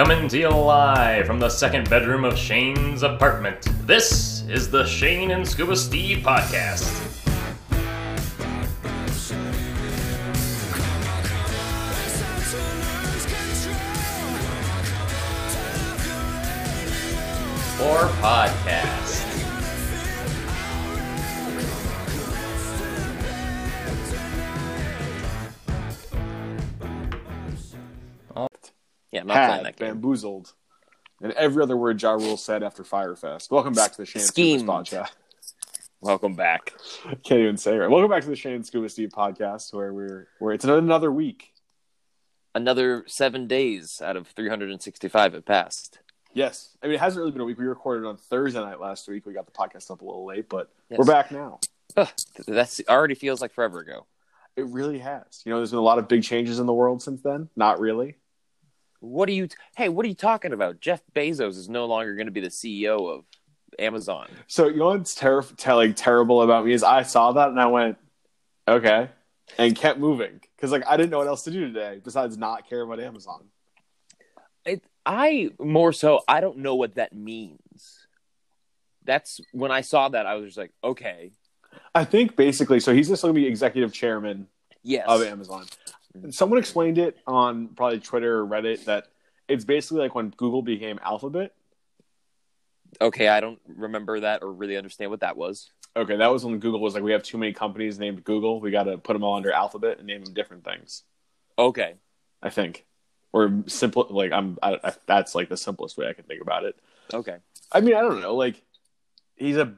Coming to you live from the second bedroom of Shane's apartment. This is the Shane and Scuba Steve podcast. Yeah, I'm not playing had that game. bamboozled, and every other word Ja Rule said after Fyre Fest. Welcome back to the Shane Schemed. Scuba podcast. Welcome back. Can't even say it right. Welcome back to the Shane Scuba Steve podcast, where we're where it's another week. Another seven days out of 365 have passed. Yes, I mean it hasn't really been a week. We recorded on Thursday night last week. We got the podcast up a little late, but Yes. we're back now. Ugh, that's already feels like forever ago. It really has. You know, there's been a lot of big changes in the world since then. Not really. What are you? Hey, what are you talking about? Jeff Bezos is no longer going to be the CEO of Amazon. So you know what's ter- telling terrible about me is I saw that and I went, okay, and kept moving because like I didn't know what else to do today besides not care about Amazon. It, I more so, I don't know what that means. That's when I saw that, I was just like, okay, I think basically, so he's just going to be executive chairman yes, of Amazon. Someone explained it on probably Twitter or Reddit that it's basically like when Google became Alphabet. okay. I don't remember that or really understand what that was. Okay, that was when Google was like, we have too many companies named Google. We got to put them all under Alphabet and name them different things. Okay, I think, or simple. Like I'm, I, I, that's like the simplest way I can think about it. okay. I mean, I don't know. Like he's a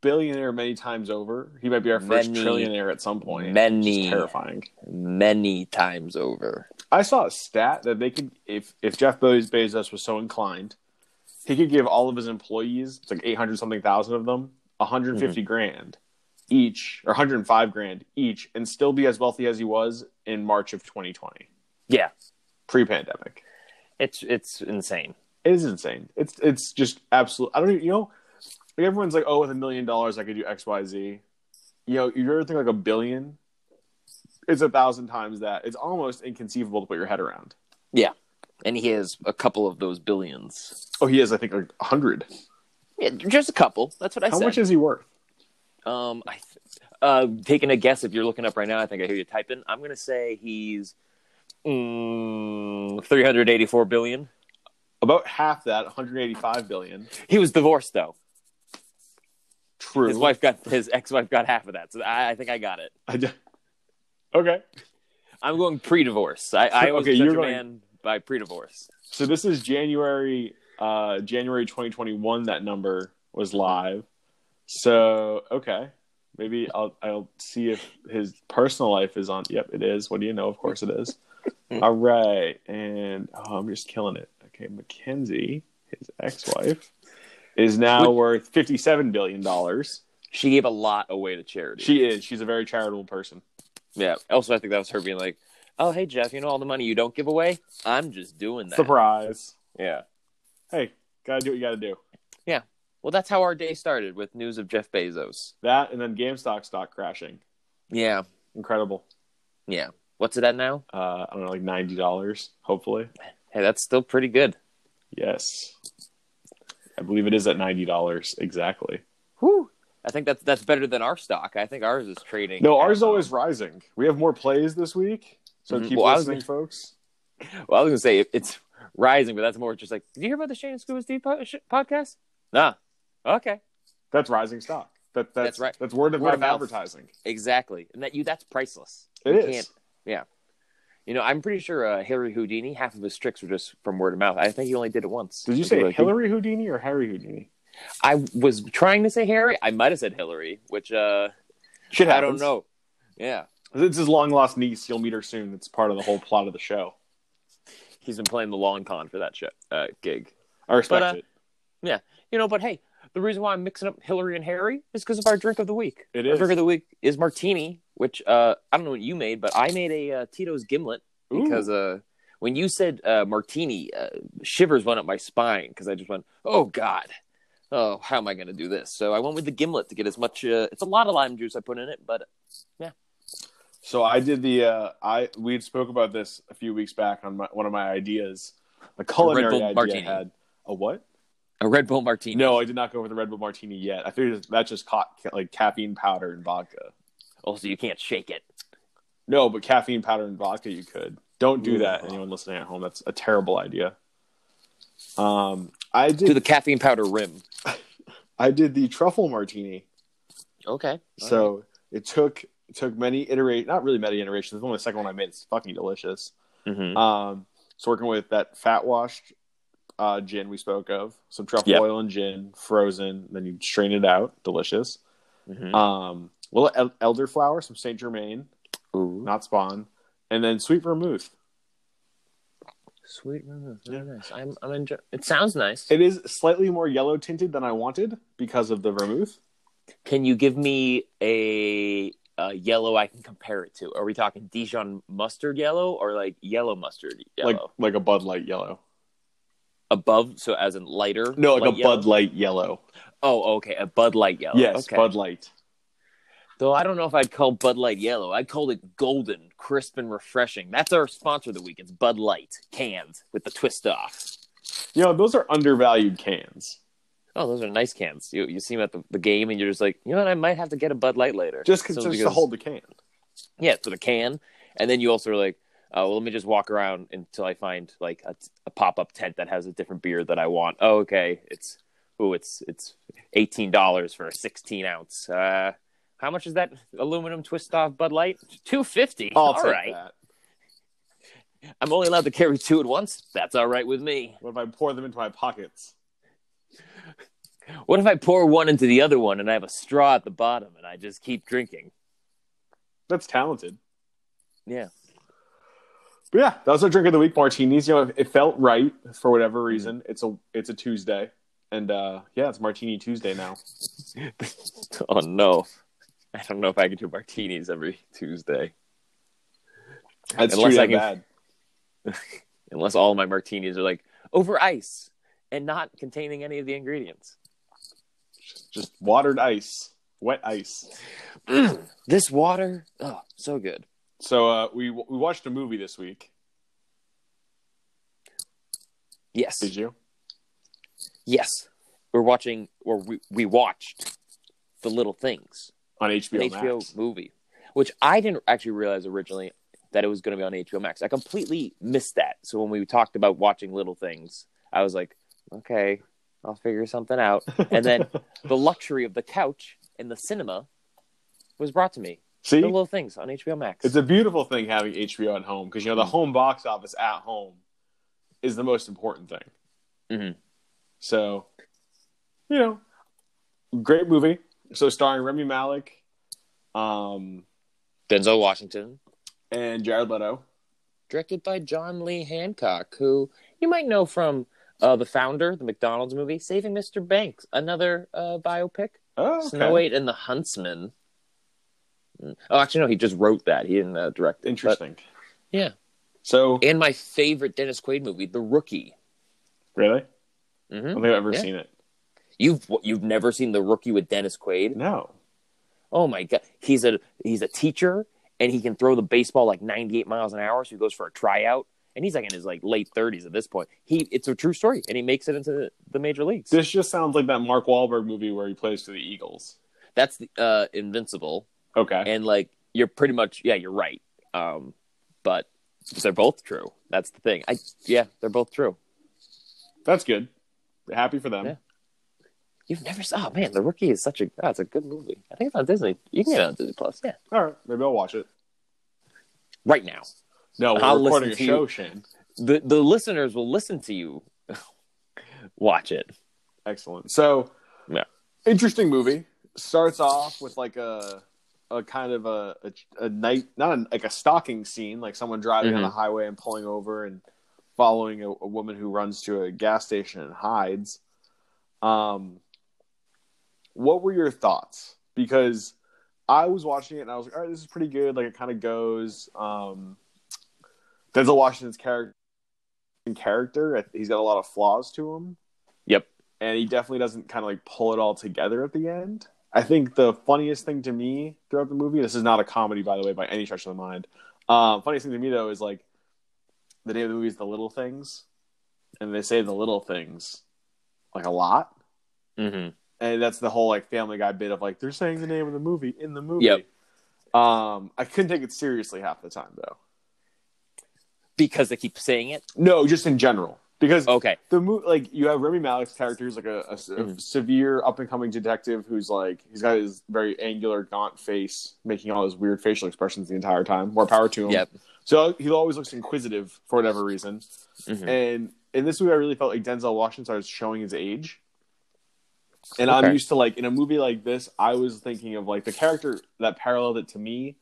billionaire many times over. He might be our first Many- trillionaire at some point. many. Terrifying. Many times over. I saw a stat that they could, if if Jeff Bezos was so inclined, he could give all of his employees, it's like eight hundred something thousand of them, 150 Mm-hmm. grand each, or one hundred five grand each, and still be as wealthy as he was in March of twenty twenty, Yeah, pre-pandemic. it's it's insane. It is insane. It's it's just absolute. I don't even, you know, like everyone's like, oh, with a million dollars, I could do X, Y, Z. You know, you ever think like a billion? It's a thousand times that. It's almost inconceivable to put your head around. Yeah, and he has a couple of those billions. Oh, he has, I think, like a hundred. Yeah, just a couple. That's what I How said. How much is he worth? um, I th- uh, taking a guess. If you're looking up right now, I think I hear you typing. I'm gonna say he's mm, 384 billion. About half that, 185 billion. He was divorced though. True. His wife got his ex-wife got half of that. So I, I think I got it. I okay. I'm going pre-divorce. I, I Okay, you're a going- man by pre-divorce. So this is January, uh, January 2021. That number was live. So okay, maybe I'll I'll see if his personal life is on. Yep, it is. What do you know? Of course it is. All right, and oh, I'm just killing it. Okay, Mackenzie, his ex-wife, is now Would- worth 57 billion dollars. She gave a lot away to charity. She is. She's a very charitable person. Yeah. Also, I think that was her being like, "Oh, hey Jeff, you know all the money you don't give away? I'm just doing that." Surprise. Yeah. Hey, gotta do what you gotta do. Yeah. Well, that's how our day started with news of Jeff Bezos. That and then GameStop stock crashing. Yeah. Incredible. Yeah. What's it at now? Uh, I don't know, like ninety dollars. Hopefully, Hey, that's still pretty good. yes. I believe it is at ninety dollars exactly. Whew. I think that's that's better than our stock. I think ours is trading. No, ours is um, always rising. We have more plays this week, so Mhm. keep Well, listening, gonna- folks. Well, I was gonna say it's rising, but that's more just like. Did you hear about the Shane and Scuba Steve po- sh- podcast? Nah. Okay. That's rising stock. That that's That's right. That's word of Word mouth of mouth. advertising. Exactly, and that you that's priceless. It You is. Can't, yeah. You know, I'm pretty sure uh, Hillary Houdini, half of his tricks were just from word of mouth. I think he only did it once. Did you say like, Hillary Houdini or Harry Houdini? I was trying to say Harry. I might have said Hillary, which uh, Shit I don't know. Yeah, It's his long lost niece. You'll meet her soon. It's part of the whole plot of the show. he's been playing the long con for that shit, uh, gig. I respect But, uh, it. Yeah, you know, but hey, the reason why I'm mixing up Hillary and Harry is because of our drink of the week. It Our is. drink of the week is martini, which uh, I don't know what you made, but I made a uh, Tito's gimlet because uh, when you said uh, martini, uh, shivers went up my spine because I just went, oh god, oh how am I going to do this? So I went with the gimlet to get as much. Uh, it's a lot of lime juice I put in it, but yeah. So I did the uh I we spoke about this a few weeks back on my, one of my ideas a culinary idea martini. I had. A what? A Red Bull martini. No, I did not go with the Red Bull Martini yet. I figured that's just ca- like caffeine powder and vodka. Also, you can't shake it. No, but caffeine powder and vodka you could. Don't do that, anyone listening at home. That's a terrible idea. Um, I did. the caffeine powder rim. I did the truffle martini. Okay. So it took it took many iterate, not really many iterations. It's only the second one I made. It's fucking delicious. hmm Um, so working with that fat washed uh, gin we spoke of, some truffle Yep. oil and gin, frozen. Then you strain it out, delicious. hmm Um, little el- elderflower, some Saint Germain, Ooh. not Spawn, and then sweet vermouth. Sweet vermouth. Very nice. I'm. I'm enjoying. It sounds nice. It is slightly more yellow tinted than I wanted because of the vermouth. Can you give me a, a yellow I can compare it to? Are we talking Dijon mustard yellow or like yellow mustard yellow? Like like a Bud Light yellow. Above, so as in lighter. No, like a yellow? Bud Light yellow. Oh, okay, a Bud Light yellow. yes, okay. Bud Light. Though I don't know if I'd call Bud Light yellow. I'd call it golden, crisp, and refreshing. That's our sponsor of the week. It's Bud Light cans with the twist off. You know, those are undervalued cans. Oh, those are nice cans. You you see them at the, the game, and you're just like, you know what? I might have to get a Bud Light later. Just, So just to hold the can. Yeah, for the can, and then you also are like, oh, well, let me just walk around until I find like a, a pop up tent that has a different beer that I want. Oh, okay, it's oh, it's it's eighteen dollars for a sixteen ounce. Uh, how much is that aluminum twist off Bud Light? Two fifty. All that. I'm only allowed to carry two at once. That's all right with me. What if I pour them into my pockets? What if I pour one into the other one and I have a straw at the bottom and I just keep drinking? That's talented. Yeah. But yeah, that was our drink of the week, martinis. You know, it, felt right for whatever Mm-hmm. reason. It's a it's a Tuesday, and uh yeah, it's Martini Tuesday now. oh no. I don't know if I can do martinis every Tuesday. That's Unless true I that can- bad. Unless all my martinis are like over ice and not containing any of the ingredients. Just watered ice, wet ice. This water, oh, so good. So uh, we we watched a movie this week. Yes. Did you? Yes. We're watching or we, we watched The Little Things. On an HBO, HBO Max. movie, which I didn't actually realize originally that it was going to be on HBO Max. I completely missed that. So when we talked about watching Little Things, I was like, okay, I'll figure something out. And then the luxury of the couch in the cinema was brought to me. See, The Little Things on HBO Max. it's a beautiful thing having HBO at home because you know the Mm. home box office at home is the most important thing. Mhm. So, you know, great movie. So starring Rami Malek, um, Denzel Washington, and Jared Leto. directed by John Lee Hancock, who you might know from uh, the founder, the McDonald's movie, Saving Mr. Banks, another uh, biopic. Oh, okay. Snow White and the Huntsman. Oh, actually, no, he just wrote that. He didn't uh, direct it. But- Interesting. yeah. So, And my favorite Dennis Quaid movie, The Rookie. really, I hmm don't think I've ever Yeah. seen it. You've you've never seen The Rookie with Dennis Quaid? No. Oh my god, he's a he's a teacher and he can throw the baseball like 98 miles an hour. So he goes for a tryout, and he's like in his like late 30s at this point. He it's a true story, and he makes it into the, the major leagues. This just sounds like that Mark Wahlberg movie where he plays for the Eagles. That's the uh, Invincible, Okay. and like you're pretty much yeah, you're right. Um, but they're both true. That's the thing. I yeah, they're both true. That's good. Happy for them. Yeah. You've never saw? Oh, man, The Rookie is such a oh, it's a good movie. I think it's on Disney. You can get it on Disney Plus. Yeah, All right. Maybe I'll watch it. right now. No, we're I'll recording a listen to show, you. Shane. The the listeners will listen to you watch it. Excellent. So, Yeah. interesting movie. Starts off with like a a kind of a a, a night, not a, like a stalking scene, like someone driving on Mhm. the highway and pulling over and following a, a woman who runs to a gas station and hides. Um, what were your thoughts? Because I was watching it and I was like, all right, this is pretty good. Like it kind of goes. Um, Denzel Washington's character character. He's got a lot of flaws to him Yep. and he definitely doesn't kind of like pull it all together at the end. I think the funniest thing to me throughout the movie, this is not a comedy, by the way, by any stretch of the mind. Um, funniest thing to me though is like the name of the movie is The Little Things, and they say the little things like a lot. Mm-hmm. And that's the whole like Family Guy bit of like they're saying the name of the movie in the movie. Yep. Um, I couldn't take it seriously half the time though. Because they keep saying it. No, just in general because Okay. the movie like you have Rami Malek's character who's like a, a- a Mhm. severe up and coming detective who's like he's got his very angular gaunt face making all his weird facial expressions the entire time more power to him Yep. so he always looks inquisitive for whatever reason Mhm. and in this movie I really felt like Denzel Washington started showing his age and I'm used to like in a movie like this I was thinking of like the character that paralleled it to me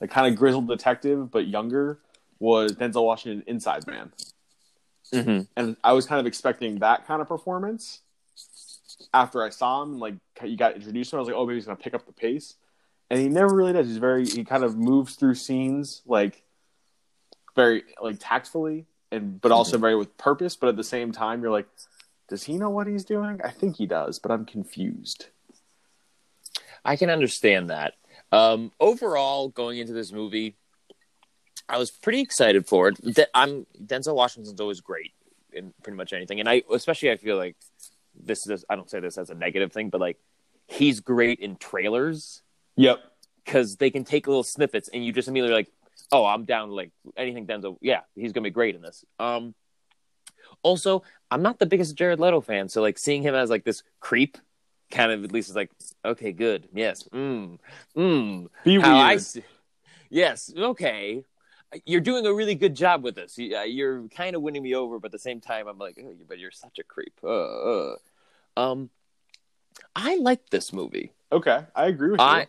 the kind of grizzled detective but younger was Denzel Washington Inside Man Mm-hmm. and I was kind of expecting that kind of performance. After I saw him, like you got introduced to him, I was like, oh, maybe he's gonna pick up the pace, and he never really does. He's very he kind of moves through scenes like very like tactfully and but also very with purpose. But at the same time, you're like, does he know what he's doing? I think he does, but I'm confused. I can understand that. Um, overall, going into this movie, I was pretty excited for it. I'm Denzel Washington's always great in pretty much anything, and I especially I feel like this is I don't say this as a negative thing, but like he's great in trailers Yep. because they can take little snippets and you just immediately like, oh, I'm down like anything Denzel. Yeah, he's gonna be great in this. Um, also, I'm not the biggest Jared Leto fan, so like seeing him as like this creep, kind of at least is like, okay, good, yes, mm, mm. Be How I weird. see- yes, okay. You're doing a really good job with this. You- You're kind of winning me over, but at the same time, I'm like, oh, but you're such a creep. Uh, uh. Um, I like this movie. Okay, I agree with I you.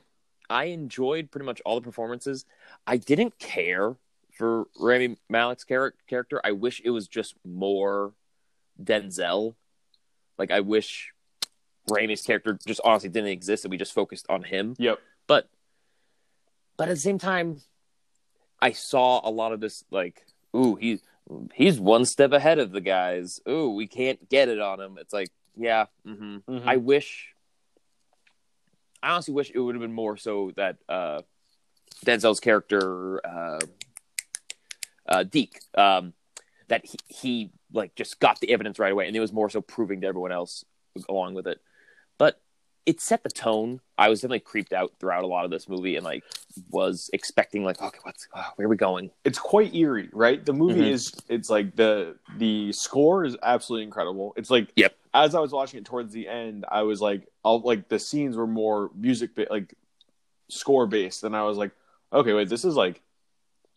I enjoyed pretty much all the performances. I didn't care for Rami Malek's char- character. I wish it was just more Denzel. Like I wish Rami's character just honestly didn't exist and we just focused on him. Yep. But but at the same time, I saw a lot of this like, ooh, he he's one step ahead of the guys. Ooh, we can't get it on him. It's like, yeah, hmm Mhm. I wish. I honestly wish it would have been more so that uh, Denzel's character, uh, uh, Deke, um, that he, he like just got the evidence right away, and it was more so proving to everyone else along with it. But it set the tone. I was definitely creeped out throughout a lot of this movie, and like was expecting like, okay, what's oh, where are we going? it's quite eerie, right? The movie Mhm. is it's like the the score is absolutely incredible. It's like Yep. As I was watching it towards the end, I was like, all like the scenes were more music ba- like score based, and I was like, okay, wait, this is like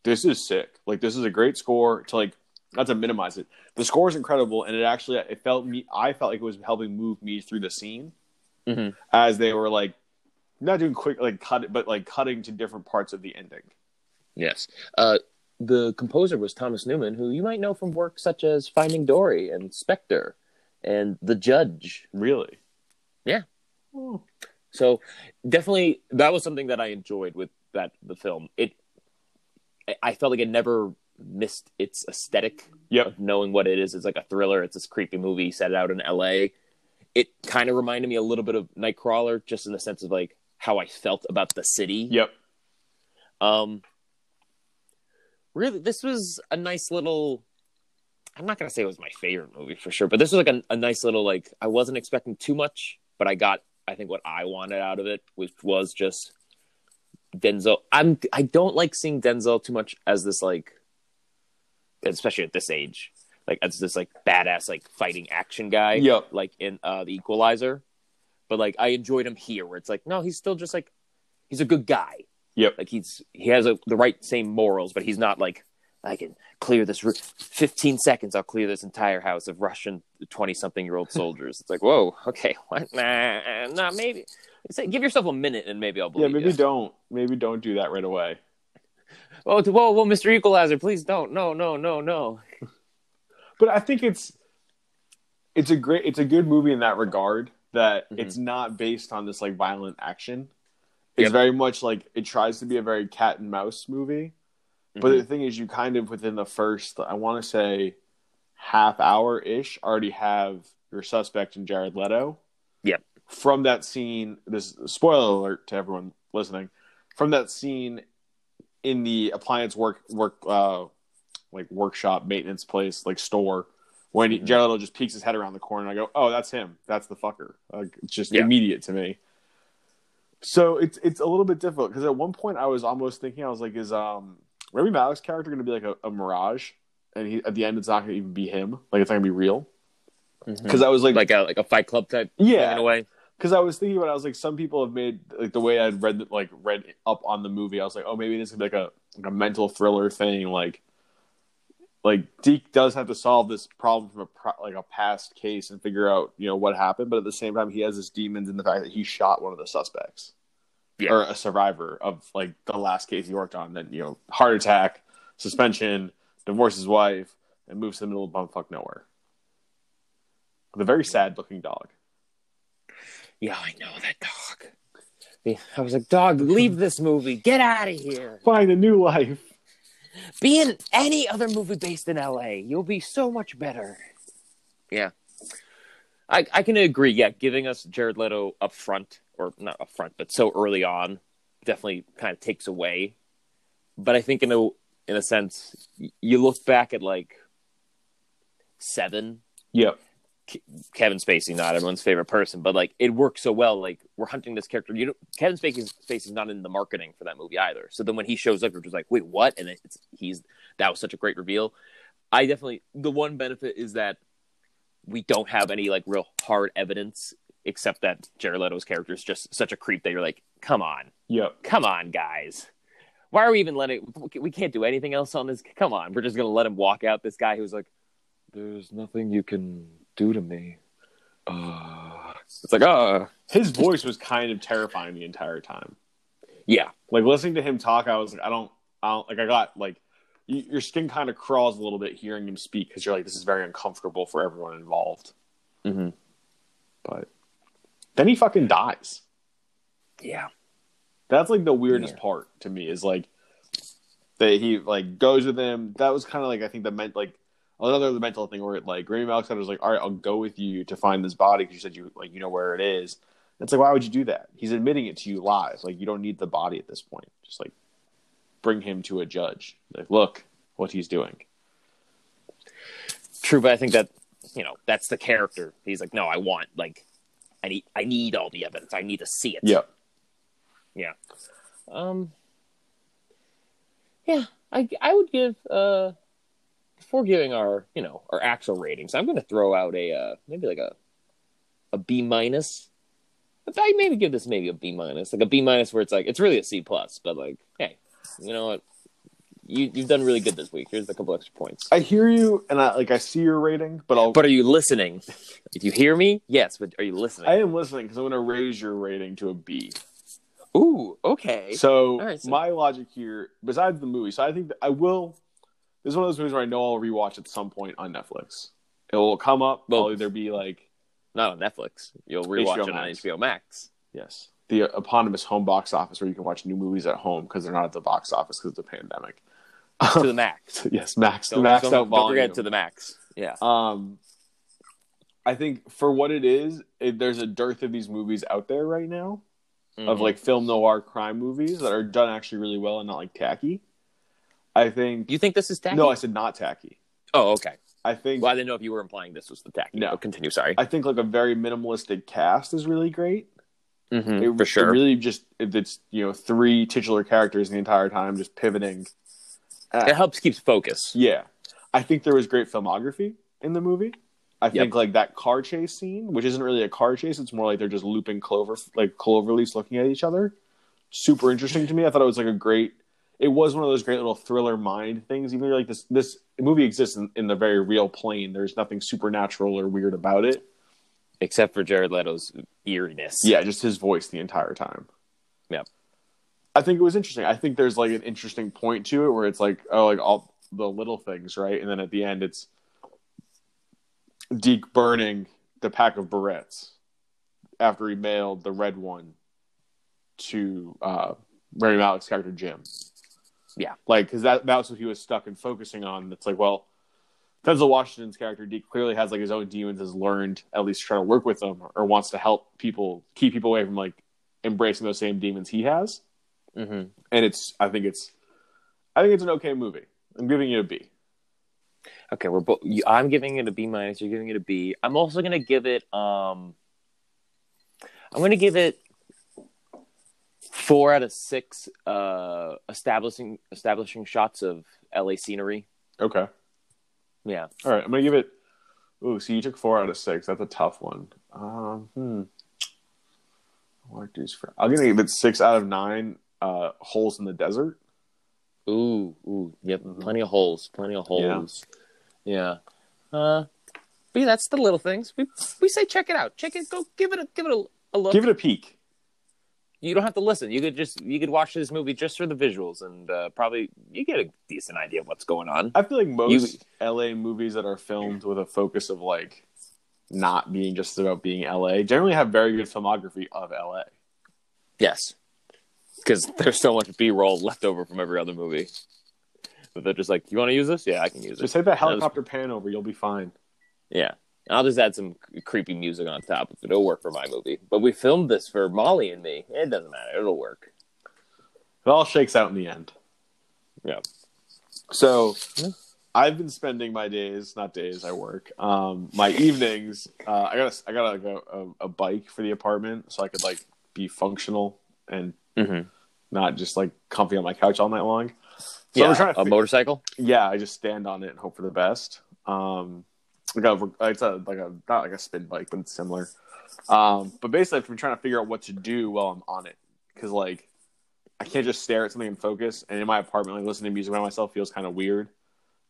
this is sick. Like this is a great score to like not to minimize it. The score is incredible, and it actually it felt me. I felt like it was helping move me through the scene Mhm. as they were like not doing quick like cut but like cutting to different parts of the ending. Yes. Uh, the composer was Thomas Newman, who you might know from work such as Finding Dory and Spectre and The Judge. Really? Yeah. Oh. So definitely that was something that I enjoyed with that the film. It I- I felt like it never missed its aesthetic Yep. of knowing what it is. It's like a thriller. It's this creepy movie set out in LA. It kind of reminded me a little bit of Nightcrawler, just in the sense of like how I felt about the city. Yep. Um, really, this was a nice little. I'm not gonna say it was my favorite movie for sure, but this was like a, a nice little like. I wasn't expecting too much, but I got I think what I wanted out of it, which was just Denzel. I'm I don't like seeing Denzel too much as this like, especially at this age, like as this like badass like fighting action guy. Yep. Like in uh, the Equalizer, but like I enjoyed him here, where it's like no, he's still just like he's a good guy. Yep. Like he's he has a, the right same morals, but he's not like I can clear this. r- Fifteen seconds, I'll clear this entire house of Russian twenty-something-year-old soldiers. It's like, whoa, okay, what? Nah, nah, maybe. Say, give yourself a minute, and maybe I'll believe. Yeah, maybe you. don't. Maybe don't do that right away. Oh, whoa, whoa, Mr. Equalizer, please don't. No, no, no, no. But I think it's it's a great it's a good movie in that regard that Mhm. it's not based on this like violent action. It's Yep. very much like it tries to be a very cat and mouse movie. But Mhm. the thing is you kind of within the first I want to say half hour ish already have your suspect in Jared Leto. Yep. From that scene, this spoiler alert to everyone listening. From that scene in the appliance work work uh like workshop maintenance place like store when Mhm. Jared Leto just peeks his head around the corner, and I go, "Oh, that's him. That's the fucker." Like, it's just Yeah. immediate to me. So it's it's a little bit difficult because at one point I was almost thinking I was like, "Is um Rami Malek's character going to be like a, a mirage?" And he, at the end, it's not going to even be him. Like it's not going to be real. Because I was like, like a like a Fight Club type Yeah. in a way. because I was thinking about, it, I was like, some people have made like the way I'd read like read up on the movie. I was like, oh, maybe this is like a like a mental thriller thing. Like, like Deke does have to solve this problem from a pro- like a past case and figure out you know what happened, but at the same time, he has his demons in the fact that he shot one of the suspects Yeah. or a survivor of like the last case he worked on. Then you know, heart attack, suspension, divorces his wife, and moves to the middle of bumfuck nowhere. The very sad looking dog. Yeah, I know that dog. I was like, dog, leave this movie. Get out of here. Find a new life. Be in any other movie based in LA. You'll be so much better. Yeah. I I can agree, yeah, giving us Jared Leto up front, or not up front, but so early on, definitely kind of takes away. But I think in a in a sense, you look back at like seven Yep. Kevin Spacey, not everyone's favorite person, but like it works so well. Like we're hunting this character. You know, Kevin Spacey's Spacey's not in the marketing for that movie either. So then when he shows up, you're just like, wait, what? And it's he's that was such a great reveal. I definitely the one benefit is that we don't have any like real hard evidence except that Jared Leto's character is just such a creep that you're like, come on, Yep. come on, guys. Why are we even letting? We can't do anything else on this. Come on, we're just gonna let him walk out. This guy who's like, "There's nothing you can do to me." Uh, it's like, oh, His voice was kind of terrifying the entire time. yeah, Like listening to him talk, I was like, I don't, I don't like. I got like, you, your skin kind of crawls a little bit hearing him speak because you're like, this is very uncomfortable for everyone involved. hmm But then he fucking dies. yeah, That's like the weirdest Yeah. part to me is like that he like goes with him. That was kind of like I think that meant like another mental thing where it like Rami Malek was like, all right, I'll go with you to find this body because you said you like you know where it is. It's like why would you do that? He's admitting it to you live. Like you don't need the body at this point. Just like bring him to a judge. Like look what he's doing. true. But I think that you know that's the character. He's like, no, I want like, I need, I need all the evidence. I need to see it. Yeah. yeah. Um, yeah, I I would give uh before giving our you know our actual ratings, I'm going to throw out a uh, maybe like a a B minus. I maybe give this maybe a B minus, like a B minus where it's like it's really a C plus, but like hey, you know what, you you've done really good this week. Here's a couple extra points. I hear you and I like I see your rating, but I'll But are you listening? If you hear me, yes, but are you listening? I am listening because I'm going to raise your rating to a B. Ooh, okay. So, right, so- my logic here, besides the movie, so I think that I will. This is one of those movies where I know I'll rewatch at some point on Netflix. It will come up. Well- I'll either be like, Not on Netflix. You'll rewatch HBO it on Max. HBO Max. yes, the eponymous home box office where you can watch new movies at home because they're not at the box office because of the pandemic. to the max. yes, max, Don't, maxed don't, out don't forget to the max. Yeah. Um, I think for what it is, it, there's a dearth of these movies out there right now of Mhm. like film noir crime movies that are done actually really well and not like tacky. I think. you think this is tacky? No, I said not tacky. oh, okay. I think Well, I didn't know if you were implying this was the tacky. No. Continue. Sorry. I think like a very minimalistic cast is really great. Mhm, It, for sure. it really just it's you know three titular characters the entire time just pivoting. it helps keeps focus. Yeah, I think there was great filmography in the movie. I think like that car chase scene, which isn't really a car chase, it's more like they're just looping clover like clover leaves looking at each other. Super interesting to me. I thought it was like a great. It was one of those great little thriller mind things. Even like this this movie exists in, in the very real plane. There's nothing supernatural or weird about it. Except for Jared Leto's eeriness. Yeah, just his voice the entire time. Yep. I think it was interesting. I think there's like an interesting point to it where it's like, oh, like all the little things, right? And then at the end, it's Deke burning the pack of barrettes after he mailed the red one to uh, Rami Malek's character Jim. Yeah. like because that that was what he was stuck and focusing on. It's like, well, Denzel Washington's character Deke clearly has like his own demons, has learned at least try to work with them or wants to help people keep people away from like embracing those same demons he has. hmm And it's I think it's I think it's an okay movie. I'm giving it a B. Okay, we're both. I'm giving it a B minus. You're giving it a B. I'm also gonna give it. Um, I'm gonna give it four out of six. Uh, establishing establishing shots of LA scenery. Okay. Yeah. All right. I'm gonna give it. Ooh, so you took four out of six. That's a tough one. Um, hmm. What is for? I'm gonna give it six out of nine. Uh, holes in the desert. Ooh, ooh, yep. Mhm. Plenty of holes. Plenty of holes. Yeah. Uh, but yeah, that's the little things. We we say check it out. Check it. Go give it a give it a, a look. Give it a peek. You don't have to listen. You could just you could watch this movie just for the visuals and uh, probably you get a decent idea of what's going on. I feel like most LA movies that are filmed with a focus of like not being just about being LA generally have very good filmography of LA. Yes, because there's so much B roll left over from every other movie. But they're just like, you want to use this? Yeah, I can use it. Just take that helicopter pan over, you'll be fine. Yeah. I'll just add some creepy music on top of it. It'll work for my movie. But we filmed this for Molly and me. It doesn't matter. It'll work. It all shakes out in the end. Yeah. So. I've been spending my days, not days, I work. Um, my evenings. Uh, I got a, I got like a, a, a bike for the apartment, so I could like be functional and Mm-hmm. not just like comfy on my couch all night long. So yeah. I'm trying to a motorcycle? yeah, I just stand on it and hope for the best. Um, like a, it's a like a not like a spin bike, but it's similar. Um, but basically, I've been trying to figure out what to do while I'm on it because like I can't just stare at something and focus. And in my apartment, like listening to music by myself feels kind of weird.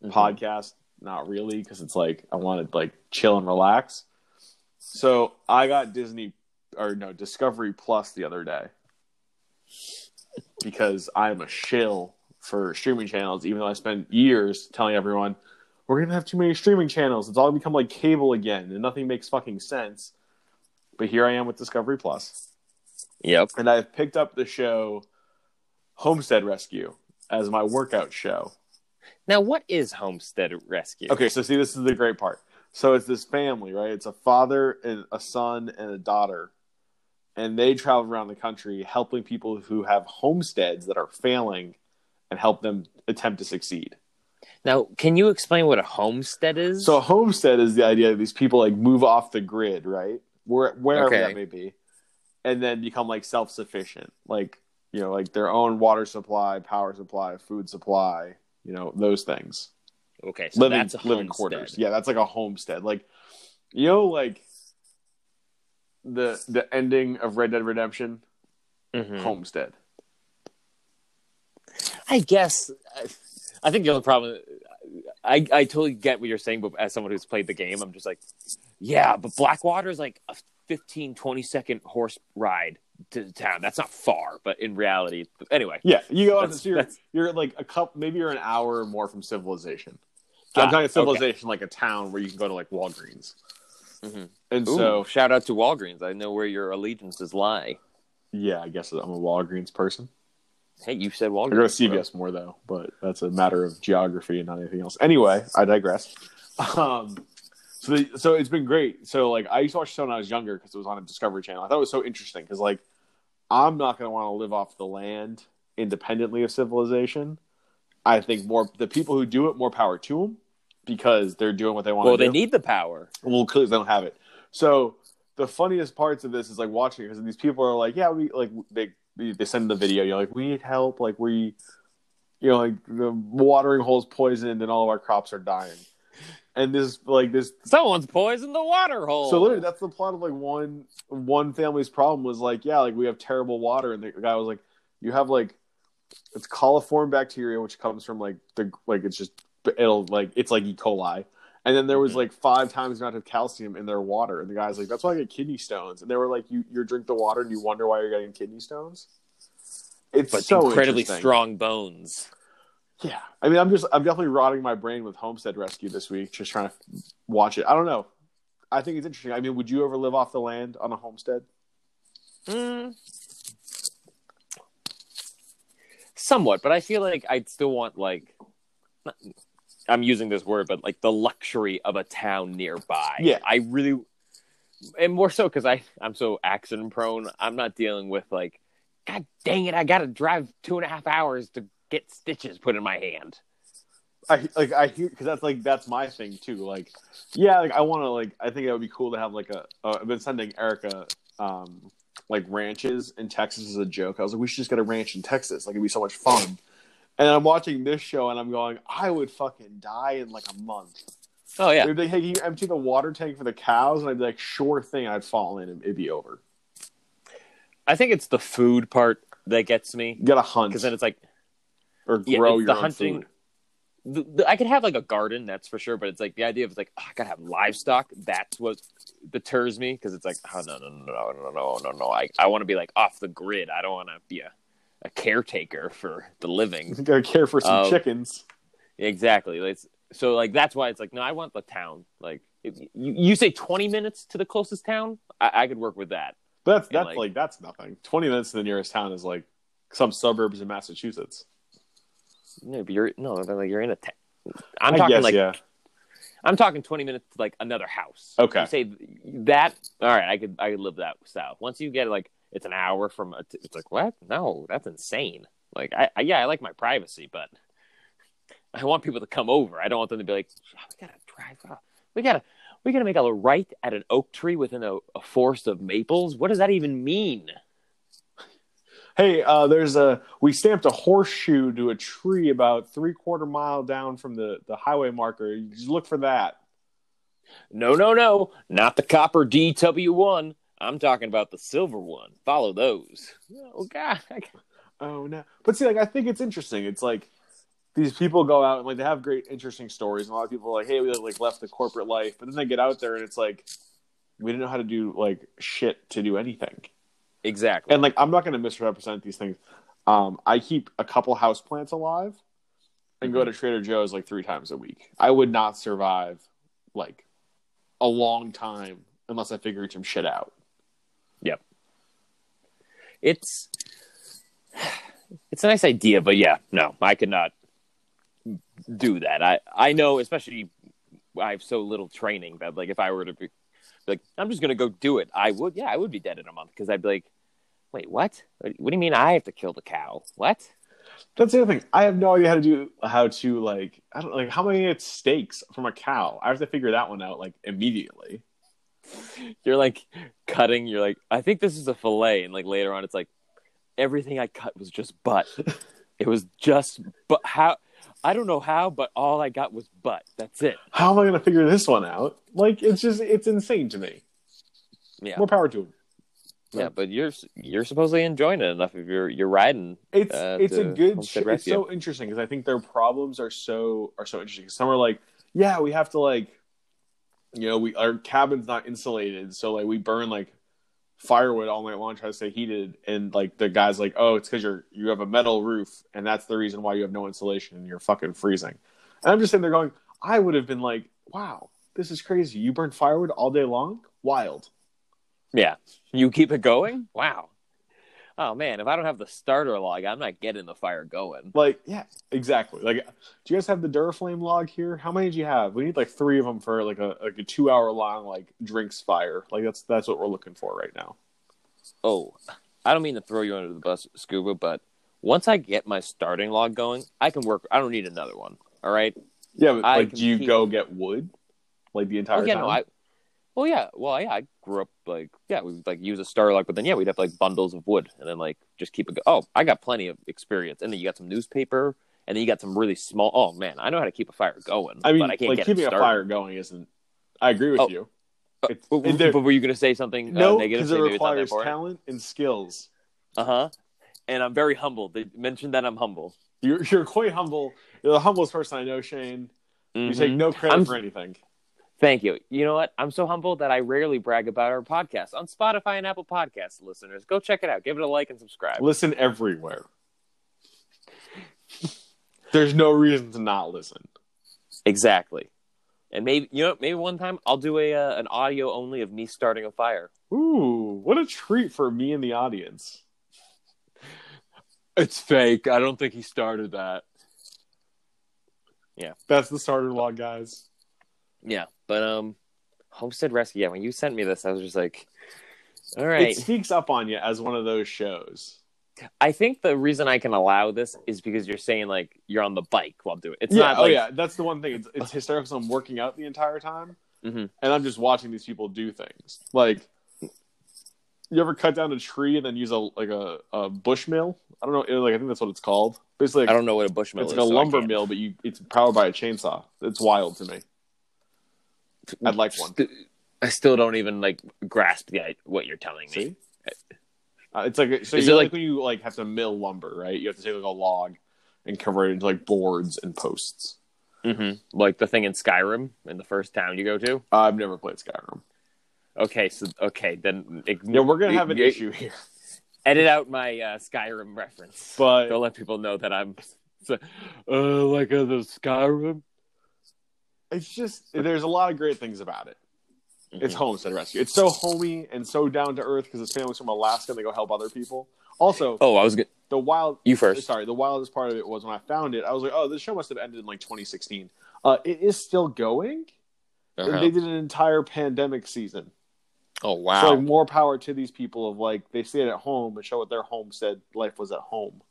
Mhm. Podcast, not really, because it's like I want to like chill and relax. So I got Disney or no Discovery Plus the other day because I'm a shill for streaming channels, even though I spent years telling everyone we're gonna have too many streaming channels. It's all become like cable again, and nothing makes fucking sense. But here I am with Discovery Plus, Yep. and I've picked up the show Homestead Rescue as my workout show. Now, what is Homestead Rescue? Okay, so see, this is the great part. So it's this family, right? It's a father and a son and a daughter, and they travel around the country helping people who have homesteads that are failing, and help them attempt to succeed. Now, can you explain what a homestead is? So a homestead is the idea that these people like move off the grid, right? Where wherever Okay. that may be, and then become like self sufficient, like you know, like their own water supply, power supply, food supply, you know, those things. okay, so living that's a living homestead. quarters. Yeah, that's like a homestead. Like you know, like the the ending of Red Dead Redemption, Mhm. homestead. I guess. I think the only problem. I I totally get what you're saying, but as someone who's played the game, I'm just like, yeah, but Blackwater is like a 15, 20 second horse ride to the town. That's not far, but in reality, anyway. Yeah, you go That's- so you're, that's- you're like a couple, maybe you're an hour or more from civilization. Got I'm talking it, okay. civilization like a town where you can go to like Walgreens. Mhm. And Ooh, so, shout out to Walgreens. I know where your allegiances lie. yeah, I guess I'm a Walgreens person. Hey, you said I Walgreens. go to bro. CVS more though, but that's a matter of geography and not anything else. Anyway, I digress. Um, so the, so it's been great. So like I used to watch the show when I was younger because it was on a Discovery Channel. I thought it was so interesting because like I'm not going to want to live off the land independently of civilization. I think more the people who do it more power to them because they're doing what they want Well, they do. need the power. Well, clearly they don't have it. So the funniest parts of this is like watching because these people are like, yeah, we like they they send the video. You're like, we need help. Like we, you know, like the watering hole's poisoned and all of our crops are dying. And this like this. Someone's poisoned the water hole. So literally, that's the plot of like one one family's problem was like, yeah, like we have terrible water, and the guy was like, you have like it's coliform bacteria which comes from like the like it's just it'll like it's like E. coli. And then there was Mhm. like five times the amount of calcium in their water, and the guy's like, "That's why I get kidney stones." And they were like, "You you drink the water and you wonder why you're getting kidney stones." It's but so incredibly strong bones. Yeah, I mean, I'm just I'm definitely rotting my brain with Homestead Rescue this week, just trying to watch it. I don't know. I think it's interesting. I mean, would you ever live off the land on a homestead? Mm. Somewhat, but I feel like I'd still want like I'm using this word, but like the luxury of a town nearby. Yeah. I really, and more so because I I'm so accident prone. I'm not dealing with like, God dang it, I got to drive two and a half hours to get stitches put in my hand. I like I hear because that's like that's my thing too. Like, yeah, like I want to like I think it would be cool to have like a. Uh, I've been sending Erica um like ranches in Texas as a joke. I was like, we should just get a ranch in Texas. Like it'd be so much fun. And I'm watching this show and I'm going, I would fucking die in like a month. Oh yeah, They'd be like, hey, can you empty the water tank for the cows? And I'd be like, sure thing. I'd fall in and it'd be over. I think it's the food part that gets me You gotta hunt because then it's like or grow it's your the own hunting. food. The, the, I could have like a garden, that's for sure, but it's like the idea of it's like oh, I gotta have livestock. That's what deters me because it's like oh no no no no no no no no. I I want to be like off the grid. I don't want to be a, a caretaker for the living. You gotta care for some Um, chickens. Exactly. It's, so like that's why it's like no, I want the town. Like if you, you say twenty minutes to the closest town, I, I could work with that. But that's that's like- like, that's nothing. Twenty minutes to the nearest town is like some suburbs in Massachusetts. No, but you're no, like you're in a town. I'm talking guess, like yeah. I'm talking twenty minutes to like another house. Okay. You say that. All right, I could I could live that style. Once you get like it's an hour from a, it's like what? No, that's insane. Like I, I yeah, I like my privacy, but I want people to come over. I don't want them to be like, "Oh, we gotta drive up. We gotta we gotta make a right at an oak tree within a, a forest of maples. What does that even mean? Hey, uh, there's a we stamped a horseshoe to a tree about three quarter mile down from the the highway marker. You just look for that. No, no, no, not the copper DW one. I'm talking about the silver one. Follow those. Oh God, Oh no! But see, like I think it's interesting. It's like these people go out and like they have great, interesting stories. And a lot of people are like, "Hey, we like left the corporate life," but then they get out there and it's like we didn't know how to do like shit to do anything. exactly. And like I'm not going to misrepresent these things. Um, I keep a couple house plants alive and go to Trader Joe's like three times a week. I would not survive like a long time unless I figured some shit out. It's it's a nice idea, but yeah, no, I could not do that. I I know, especially I have so little training that like if I were to be like I'm just gonna go do it, I would. Yeah, I would be dead in a month because I'd be like, wait, what? What do you mean I have to kill the cow? What? That's the other thing. I have no idea how to do how to like I don't like how many steaks from a cow. I have to figure that one out like immediately. You're like cutting. You're like, I think this is a fillet, and like later on, it's like everything I cut was just butt. it was just but how. I don't know how, but all I got was butt. That's it. How am I going to figure this one out? Like it's just it's insane to me. Yeah. More power to him. Yeah, but you're you're supposedly enjoying it enough if you're you're riding. It's uh, it's a good. Sh- it's so interesting because I think their problems are so are so interesting. Some are like, yeah, we have to like, you know, we our cabin's not insulated, so like we burn like firewood all night long, try to stay heated, and like the guy's like, oh, it's because you're you have a metal roof, and that's the reason why you have no insulation and you're fucking freezing. And I'm just sitting there going, I would have been like, wow, this is crazy. You burn firewood all day long, wild. Yeah, you keep it going. Wow. Oh man, if I don't have the starter log, I'm not getting the fire going. Like, yeah, exactly. Like, do you guys have the Duraflame log here? How many do you have? We need like three of them for like a like a two hour long like drinks fire. Like that's that's what we're looking for right now. Oh, I don't mean to throw you under the bus, Scuba, but once I get my starting log going, I can work. I don't need another one. All right. Yeah, but I like, do you keep- go get wood like the entire Oh yeah, time? no, I. Well, yeah, well, yeah, I grew up like yeah, we would like use a log, but then yeah, we'd have like bundles of wood, and then like just keep it. Go- oh, I got plenty of experience, and then you got some newspaper, and then you got some really small. Oh man, I know how to keep a fire going. I mean, but I can't like get keeping a fire going isn't. I agree with Oh, you. Uh, It's- But, but were you going to say something no, uh, negative? because it requires talent. talent and skills. Uh huh. And I'm very humble. They mentioned that I'm humble. You're you're quite humble. You're the humblest person I know, Shane. You Mhm. take no credit I'm- for anything. Thank you. You know what? I'm so humble that I rarely brag about our podcast on Spotify and Apple Podcasts. Listeners, go check it out. Give it a like and subscribe. Listen everywhere. There's no reason to not listen. Exactly. And maybe you know, maybe one time I'll do a uh, an audio only of me starting a fire. Ooh, what a treat for me and the audience. It's fake. I don't think he started that. Yeah. That's the starter log, guys. Yeah, but um, Homestead Rescue. Yeah, when you sent me this, I was just like, all right. It sneaks up on you as one of those shows. I think the reason I can allow this is because you're saying like you're on the bike while doing it. It's yeah, not oh yeah, that's the one thing. It's, it's hysterical. 'cause I'm working out the entire time, Mhm. and I'm just watching these people do things. Like, you ever cut down a tree and then use a like a, a bush mill? I don't know. Like I think that's what it's called. Basically, I don't know what a bush mill. it's is. like a so lumber mill, but you it's powered by a chainsaw. It's wild to me. I'd like one. St- I still don't even like grasp the what you're telling me. See? Uh, it's like so. Is You it like, like- when you like have to mill lumber, right? You have to take like a log and convert it into like boards and posts. hmm Like the thing in Skyrim in the first town you go to. I've never played Skyrim. Okay, so okay then. ig- Yeah, we're gonna have an issue here, Edit out my uh, Skyrim reference. but Don't let people know that I'm uh, like uh, the Skyrim. It's just there's a lot of great things about it. It's Mhm. Homestead Rescue. It's so homey and so down to earth because his family's from Alaska and they go help other people. Also, Oh, I was good. the wild You first. sorry, the wildest part of it was when I found it, I was like, oh, this show must have ended in like 2016. Uh, it is still going. Uh-huh. They did an entire pandemic season. Oh wow. So like more power to these people of like they stayed at home and show what their homestead life was at home.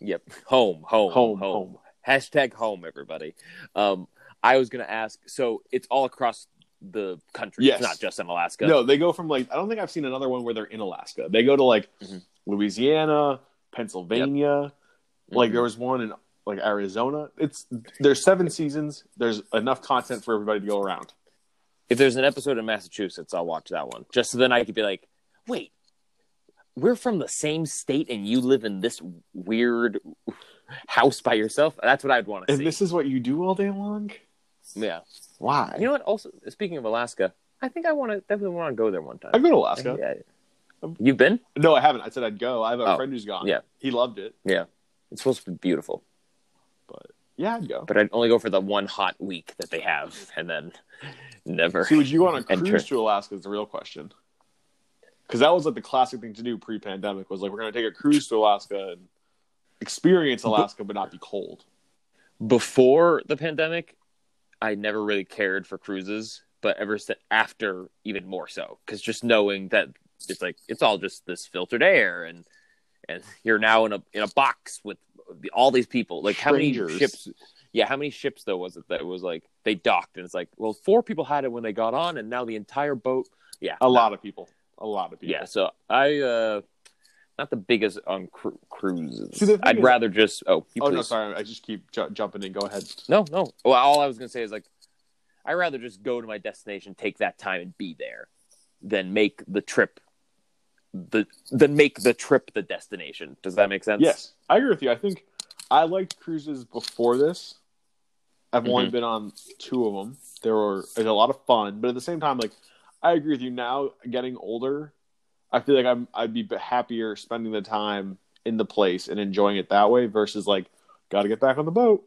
Yep. Home, home, Home, home, home. Hashtag home, everybody. Um, I was gonna ask. So it's all across the country. Yes. It's not just in Alaska. No, they go from like I don't think I've seen another one where they're in Alaska. They go to like Mhm. Louisiana, Pennsylvania. Like Mhm. there was one in like Arizona. It's there's seven seasons. There's enough content for everybody to go around. If there's an episode in Massachusetts, I'll watch that one. Just so then I could be like, wait, we're from the same state and you live in this weird house by yourself. That's what I'd want to And see. this is what you do all day long? Yeah. Why? You know what? Also, speaking of Alaska, I think I want to definitely want to go there one time. I go to Alaska. Yeah. You've been? No, I haven't. I said I'd go. I have a Oh, friend who's gone. yeah. He loved it. Yeah. It's supposed to be beautiful, But yeah, I'd go. but I'd only go for the one hot week that they have, and then never. See, would you want to Enter. cruise to Alaska? Is the real question. Because that was like the classic thing to do pre-pandemic was like we're going to take a cruise to Alaska and experience Alaska, but not be cold. Before the pandemic, I never really cared for cruises, but ever since after, even more so, because just knowing that it's like it's all just this filtered air, and and you're now in a in a box with all these people. Like how many ships? Yeah, how many ships though was it that was like they docked and it's like, well, four people had it when they got on, and now the entire boat. Yeah, A lot of people. A lot of people. Yeah, so I uh not the biggest on cru- cruises. See, the I'd is- rather just oh, you Oh please. no, sorry. I just keep ju- jumping in. Go ahead. No, no. Well, all I was gonna say is like, I'd rather just go to my destination, take that time, and be there, than make the trip. The than make the trip the destination. Does that make sense? Yes, I agree with you. I think I liked cruises before this. I've only Mhm. been on two of them. There were it a lot of fun, but at the same time, like I agree with you. Now, getting older, I feel like I'm I'd be happier spending the time in the place and enjoying it that way versus like got to get back on the boat.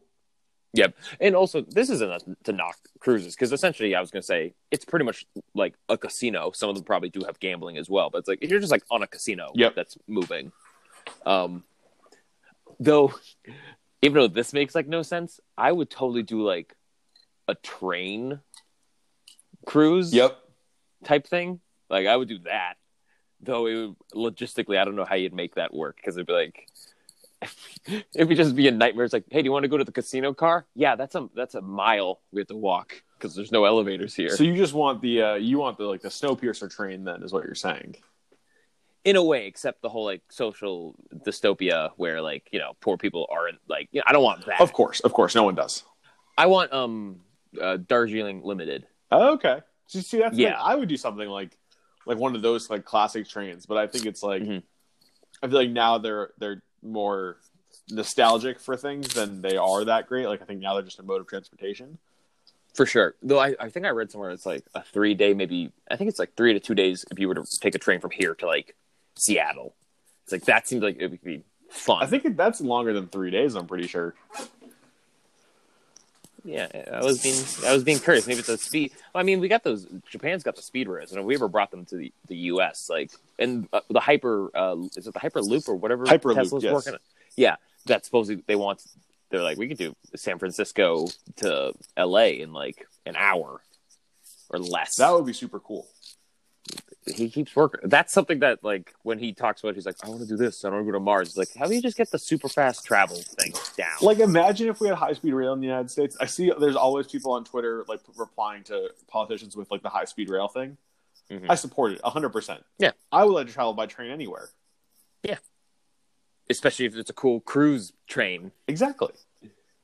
Yep. And also, this isn't to knock cruises because essentially, I was gonna say it's pretty much like a casino. Some of them probably do have gambling as well, but it's like if you're just like on a casino Yep. that's moving. Um, though, even though this makes like no sense, I would totally do like a train cruise Yep. type thing. Like I would do that. Though it would logistically, I don't know how you'd make that work because it'd be like it'd be just be a nightmare. It's like, hey, do you want to go to the casino car? Yeah, that's a that's a mile we have to walk because there's no elevators here. So you just want the uh, you want the like the Snowpiercer train then is what you're saying. In a way, except the whole like social dystopia where like you know poor people aren't like you know, I don't want that. Of course, of course, no one does. I want um uh, Darjeeling Limited. Oh, okay. So, see, that's yeah. Yeah. I would do something like like one of those like classic trains, but I think it's like Mhm. I feel like now they're they're more nostalgic for things than they are that great. Like I think now they're just a mode of transportation. For sure. Though I, I think I read somewhere it's like a three day, maybe I think it's like three to two days if you were to take a train from here to like Seattle. It's like that seems like it would be fun. I think that's longer than three days. I'm pretty sure. Yeah, I was being I was being curious. Maybe it's a speed. I mean, we got those. Japan's got the speed rails, and if we ever brought them to the, the U.S. Like, and uh, the hyper uh, is it the Hyperloop or whatever Hyperloop, Tesla's yes. working on? Yeah, that's supposedly they want. They're like, we could do San Francisco to L.A. in like an hour or less. That would be super cool. He keeps working. That's something that like when he talks about, it, he's like, I want to do this. I want to go to Mars. It's like, how do you just get the super fast travel thing down? Like, imagine if we had high speed rail in the United States. I see there's always people on Twitter like replying to politicians with like the high speed rail thing. Mhm. I support it 100%. Yeah. I would like to travel by train anywhere. Yeah, especially if it's a cool cruise train. Exactly.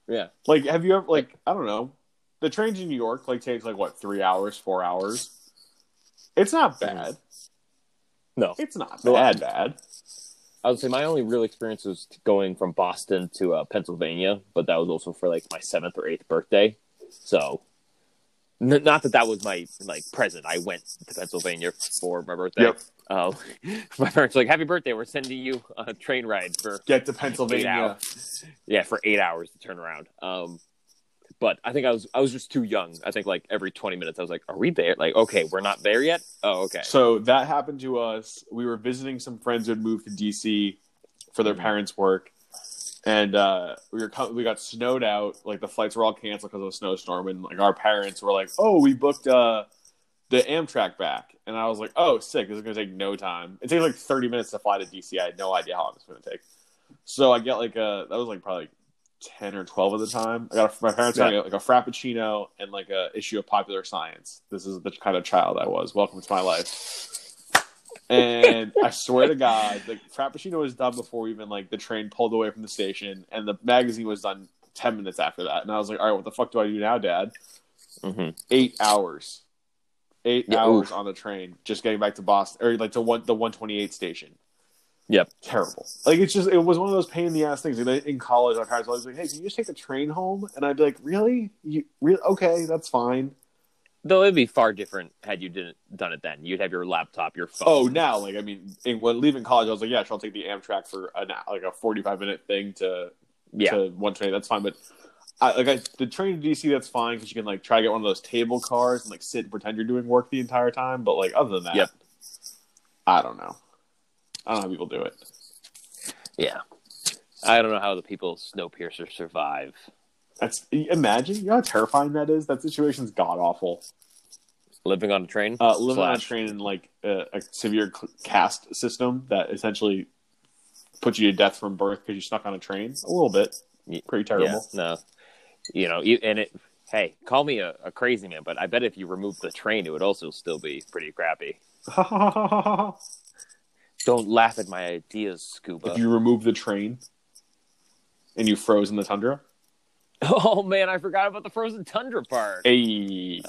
Yeah. Like, have you ever, like, I don't know, the trains in New York, like, takes like what, three hours, four hours? It's not bad. No. It's not No, bad, bad. I would say my only real experience was going from Boston to uh, Pennsylvania, but that was also for like my seventh or eighth birthday. So, n- not that that was my like present. I went to Pennsylvania for my birthday. Yep. Uh, my parents were like, "Happy birthday! We're sending you a train ride for Get to Pennsylvania. Yeah, for eight hours to turn around." Um, but I think I was I was just too young. I think like every twenty minutes I was like, "Are we there?" Like, okay, we're not there yet. Oh, okay. So that happened to us. We were visiting some friends who had moved to DC for their Mhm. parents' work, and uh, we were we got snowed out. Like the flights were all canceled because of a snowstorm, and like our parents were like, "Oh, we booked uh, the Amtrak back," and I was like, "Oh, sick! This is gonna take no time. It takes like thirty minutes to fly to DC. I had no idea how long it's gonna take." So I get like a that was like probably. 10 or 12 at the time. I got a, my parents got Yeah. like a frappuccino and like a issue of popular science. This is the kind of child I was. Welcome to my life. And I swear to God, the Frappuccino was done before even like the train pulled away from the station, and the magazine was done ten minutes after that. And I was like, "All right, what the fuck do I do now, Dad?" hmm Eight hours, eight Yeah, hours oof. on the train, just getting back to Boston or like to one the one twenty eight station. Yep. Terrible. Like it's just it was one of those pain in the ass things. And then in college, my parents always like, "Hey, can you just take the train home?" And I'd be like, "Really? You really? Okay, that's fine." Though it'd be far different had you didn't done it then. You'd have your laptop, your phone. Oh, now, like, I mean, in, when leaving college, I was like, yeah, sure, I'll take the Amtrak for an, like a 45 minute thing to, yeah. to one train. That's fine. But I, like, I, the train to DC, that's fine because you can, like, try to get one of those table cars and, like, sit and pretend you're doing work the entire time. But, like, other than that, Yep. I don't know. I don't know how people do it. Yeah. I don't know how the people Snowpiercer survive. That's imagine, you know how terrifying that is? That situation's god awful. Living on a train? Uh, living on a train in, like, a, a severe caste system that essentially puts you to death from birth because you stuck on a train. A little bit. Pretty terrible. Yeah, no. You know, you, and it, hey, call me a, a crazy man, but I bet if you remove the train, it would also still be pretty crappy. Don't laugh at my ideas, Scuba. if you remove the train and you froze in the tundra. Oh, man, I forgot about the frozen tundra part. Hey.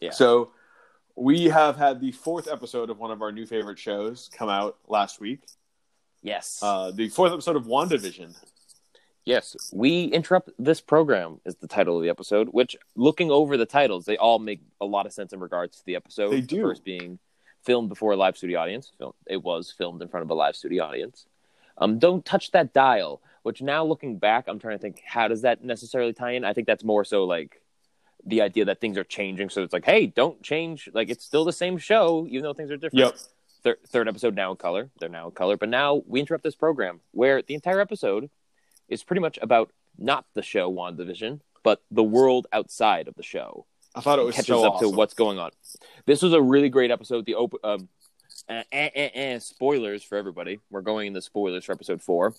Yeah. So we have had the fourth episode of one of our new favorite shows come out last week. Yes. Uh, the fourth episode of WandaVision. Yes, we interrupt this program is the title of the episode. Which, looking over the titles, they all make a lot of sense in regards to the episode. They The do. first being filmed before a live studio audience. It was filmed in front of a live studio audience. Um, don't touch that dial. Which now, looking back, I'm trying to think how does that necessarily tie in. I think that's more so like the idea that things are changing. So it's like, hey, don't change. Like it's still the same show, even though things are different Yep. thir- third episode now in color. They're now in color, but now we interrupt this program where the entire episode is pretty much about not the show WandaVision, but the world outside of the show. I thought it was Catches so up awesome. to what's going on. This was a really great episode. The open um, eh, eh, eh, eh, spoilers for everybody. We're going into spoilers for episode four.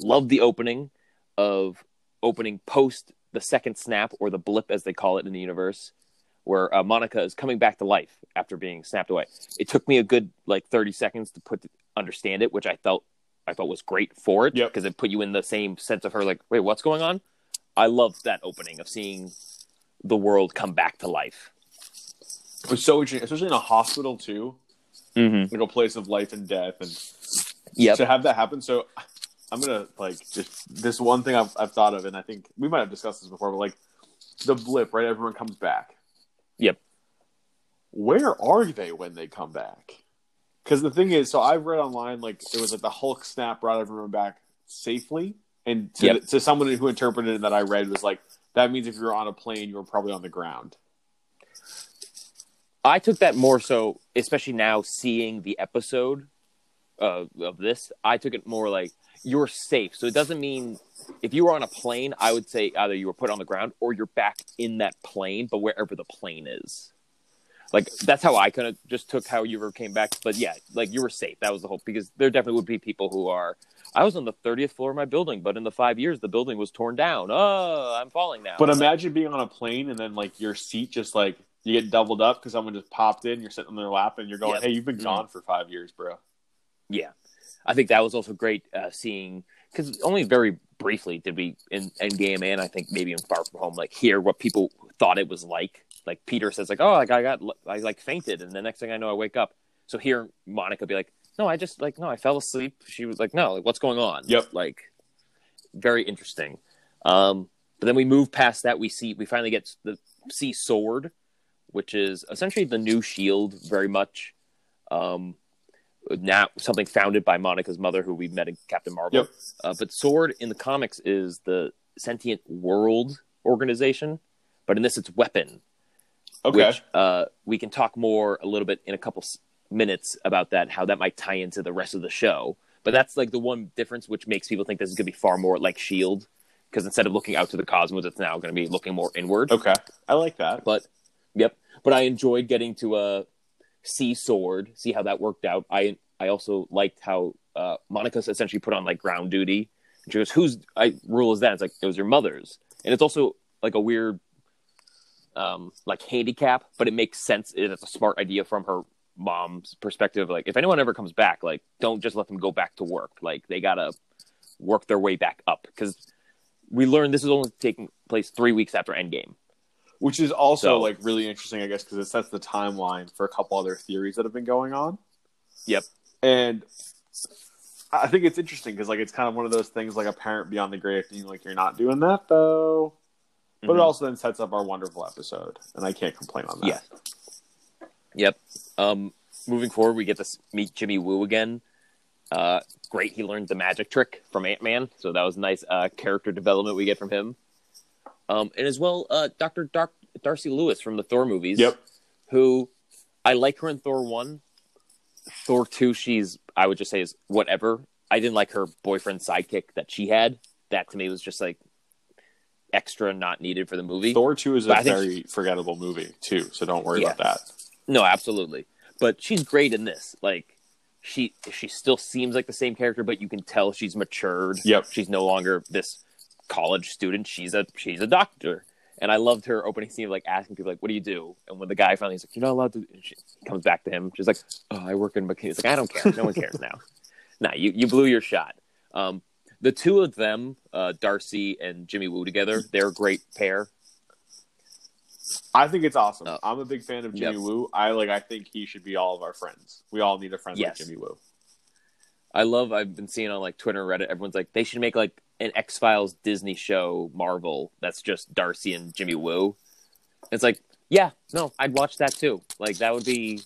Love the opening of opening post the second snap or the blip as they call it in the universe where uh, monica is coming back to life after being snapped away it took me a good like 30 seconds to put understand it which i felt i thought was great for it Yep. because it put you in the same sense of her like wait what's going on i loved that opening of seeing the world come back to life It was so interesting, especially in a hospital too, mm-hmm. like a place of life and death, and yep to have that happen. So I'm gonna like just this one thing I've, I've thought of, and I think we might have discussed this before, but like the blip, right? Everyone comes back. Yep. Where are they when they come back? Because the thing is, so I've read online like it was like the Hulk snap brought everyone back safely, and to, Yep. to someone who interpreted it that I read was like that means if you're on a plane, you're probably on the ground. I took that more so, especially now seeing the episode uh, of this. I took it more like you're safe. So it doesn't mean if you were on a plane, I would say either you were put on the ground or you're back in that plane, but wherever the plane is. like that's how I kind of just took how you were came back. But yeah, like you were safe. That was the hope because there definitely would be people who are. I was on the thirtieth floor of my building, but in the five years the building was torn down. Oh, I'm falling now. But imagine being on a plane and then like your seat just like you get doubled up because someone just popped in. You're sitting on their lap and you're going. "Hey, you've been gone for five years, bro." Yeah, I think that was also great uh, seeing because only very briefly did we in Endgame and I think maybe in Far From Home like hear what people thought it was like. Like Peter says, like, "Oh, like I got I like fainted," and the next thing I know, I wake up. So here, Monica be like, "No, I just like no, I fell asleep." She was like, "No, like what's going on?" Yep. like very interesting. Um, but then we move past that. We see we finally get the see Sword, which is essentially the new Shield, very much. Um, now something founded by Monica's mother, who we met in Captain Marvel. Yep. Uh, but Sword in the comics is the sentient world organization, but in this it's weapon. Okay. Which uh, we can talk more a little bit in a couple minutes about that, how that might tie into the rest of the show. But that's like the one difference which makes people think this is going to be far more like Shield, because instead of looking out to the cosmos, it's now going to be looking more inward. okay. I like that. But yep, but I enjoyed getting to uh, see Sword, see how that worked out. I I also liked how uh, Monica's essentially put on like ground duty. And she goes, "Whose I, rule is that?" It's like it was your mother's, and it's also like a weird, um, like handicap, but it makes sense. It's a smart idea from her mom's perspective. Like if anyone ever comes back, like don't just let them go back to work. Like they gotta work their way back up because we learned this is only taking place three weeks after Endgame. Which is also So- like really interesting, I guess, because it sets the timeline for a couple other theories that have been going on. Yep. And I think it's interesting because like it's kind of one of those things like a parent beyond the grave being like, "You're not doing that though." But it Mhm. also then sets up our wonderful episode, and I can't complain on that. Yeah. Yep. Um, moving forward, we get to meet Jimmy Woo again. Uh, great. He learned the magic trick from Ant Man, so that was nice uh, character development we get from him. Um, and as well, uh, Doctor Dar- Darcy Lewis from the Thor movies. Yep. Who I like her in Thor one. Thor two, she's I would just say is whatever. I didn't like her boyfriend sidekick that she had. That to me was just like extra, not needed for the movie. Thor two is a But think- very forgettable movie too, so don't worry Yeah. about that. No, absolutely. But she's great in this. Like she she still seems like the same character, but you can tell she's matured. Yep. She's no longer this college student. She's a she's a doctor. And I loved her opening scene of like asking people like, "What do you do?" And when the guy finally is like, "You're not allowed to," and she comes back to him. She's like, "Oh, I work in McKinsey." He's like, "I don't care. No one cares now." nah, you you blew your shot. Um, the two of them, uh, Darcy and Jimmy Woo together, they're a great pair. I think it's awesome. Oh. I'm a big fan of Jimmy Yep. Woo. I like. I think he should be all of our friends. We all need a friend Yes. like Jimmy Woo. I love. I've been seeing on like Twitter and Reddit. Everyone's like, they should make like an X Files Disney show Marvel that's just Darcy and Jimmy Woo. It's like, yeah, no, I'd watch that too. Like that would be